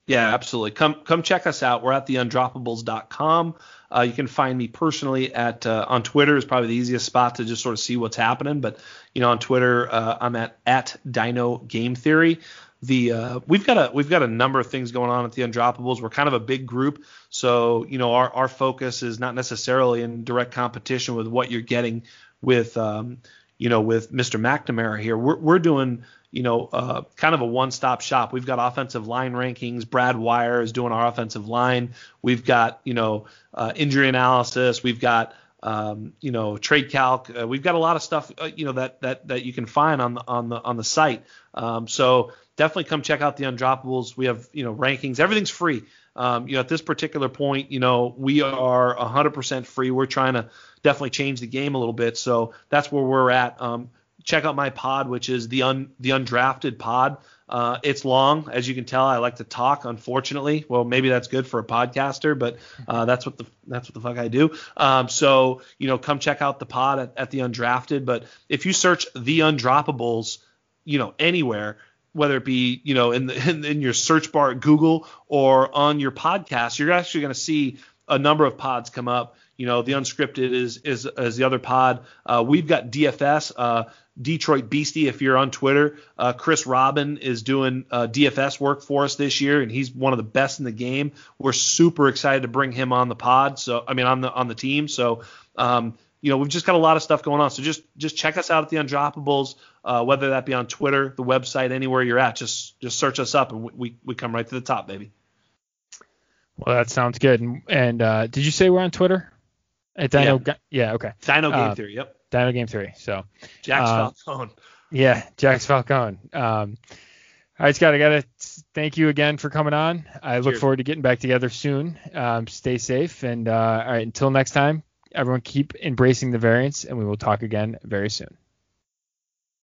Yeah, absolutely. Come come check us out. We're at theundroppables.com. Uh, you can find me personally at uh, on Twitter is probably the easiest spot to just sort of see what's happening. But you know, on Twitter, uh, I'm at at Dyno Game Theory. The uh, we've got a we've got a number of things going on at the Undroppables. We're kind of a big group, so you know our our focus is not necessarily in direct competition with what you're getting with um, you know with Mr. McNamara here. We're we're doing you know, uh, kind of a one-stop shop. We've got offensive line rankings. Brad Wire is doing our offensive line. We've got, you know, uh, injury analysis. We've got, um, you know, trade calc. Uh, we've got a lot of stuff, uh, you know, that that that you can find on the on the on the site. Um, so definitely come check out the Undroppables. We have, you know, rankings. Everything's free. Um, you know, at this particular point, you know, we are 100% free. We're trying to definitely change the game a little bit. So that's where we're at. Um, check out my pod, which is the un, the undrafted pod. Uh, it's long, as you can tell. I like to talk. Unfortunately, well, maybe that's good for a podcaster, but uh, that's what the that's what the fuck I do. Um, so you know, come check out the pod at, at the undrafted. But if you search the undroppables, you know, anywhere, whether it be you know in the in, in your search bar at Google or on your podcast, you're actually going to see a number of pods come up. You know, the unscripted is is, is the other pod. Uh, we've got DFS. Uh, Detroit Beastie, if you're on Twitter. Uh, Chris Robin is doing uh, DFS work for us this year, and he's one of the best in the game. We're super excited to bring him on the pod. So I mean on the on the team. So um, you know we've just got a lot of stuff going on. So just just check us out at the Undroppables, uh, whether that be on Twitter, the website, anywhere you're at. Just just search us up, and we we come right to the top, baby. Well, that sounds good. And, and uh, did you say we're on Twitter? At Dyno, yeah. yeah, okay. Dyno Game uh, Theory, yep. Dyno Game Theory. So Jax uh, Falcone. Yeah, Jax Falcone. Um, all right, Scott, I gotta thank you again for coming on. I look Cheers. forward to getting back together soon. Um, stay safe, and uh, all right, until next time, everyone keep embracing the variance, and we will talk again very soon.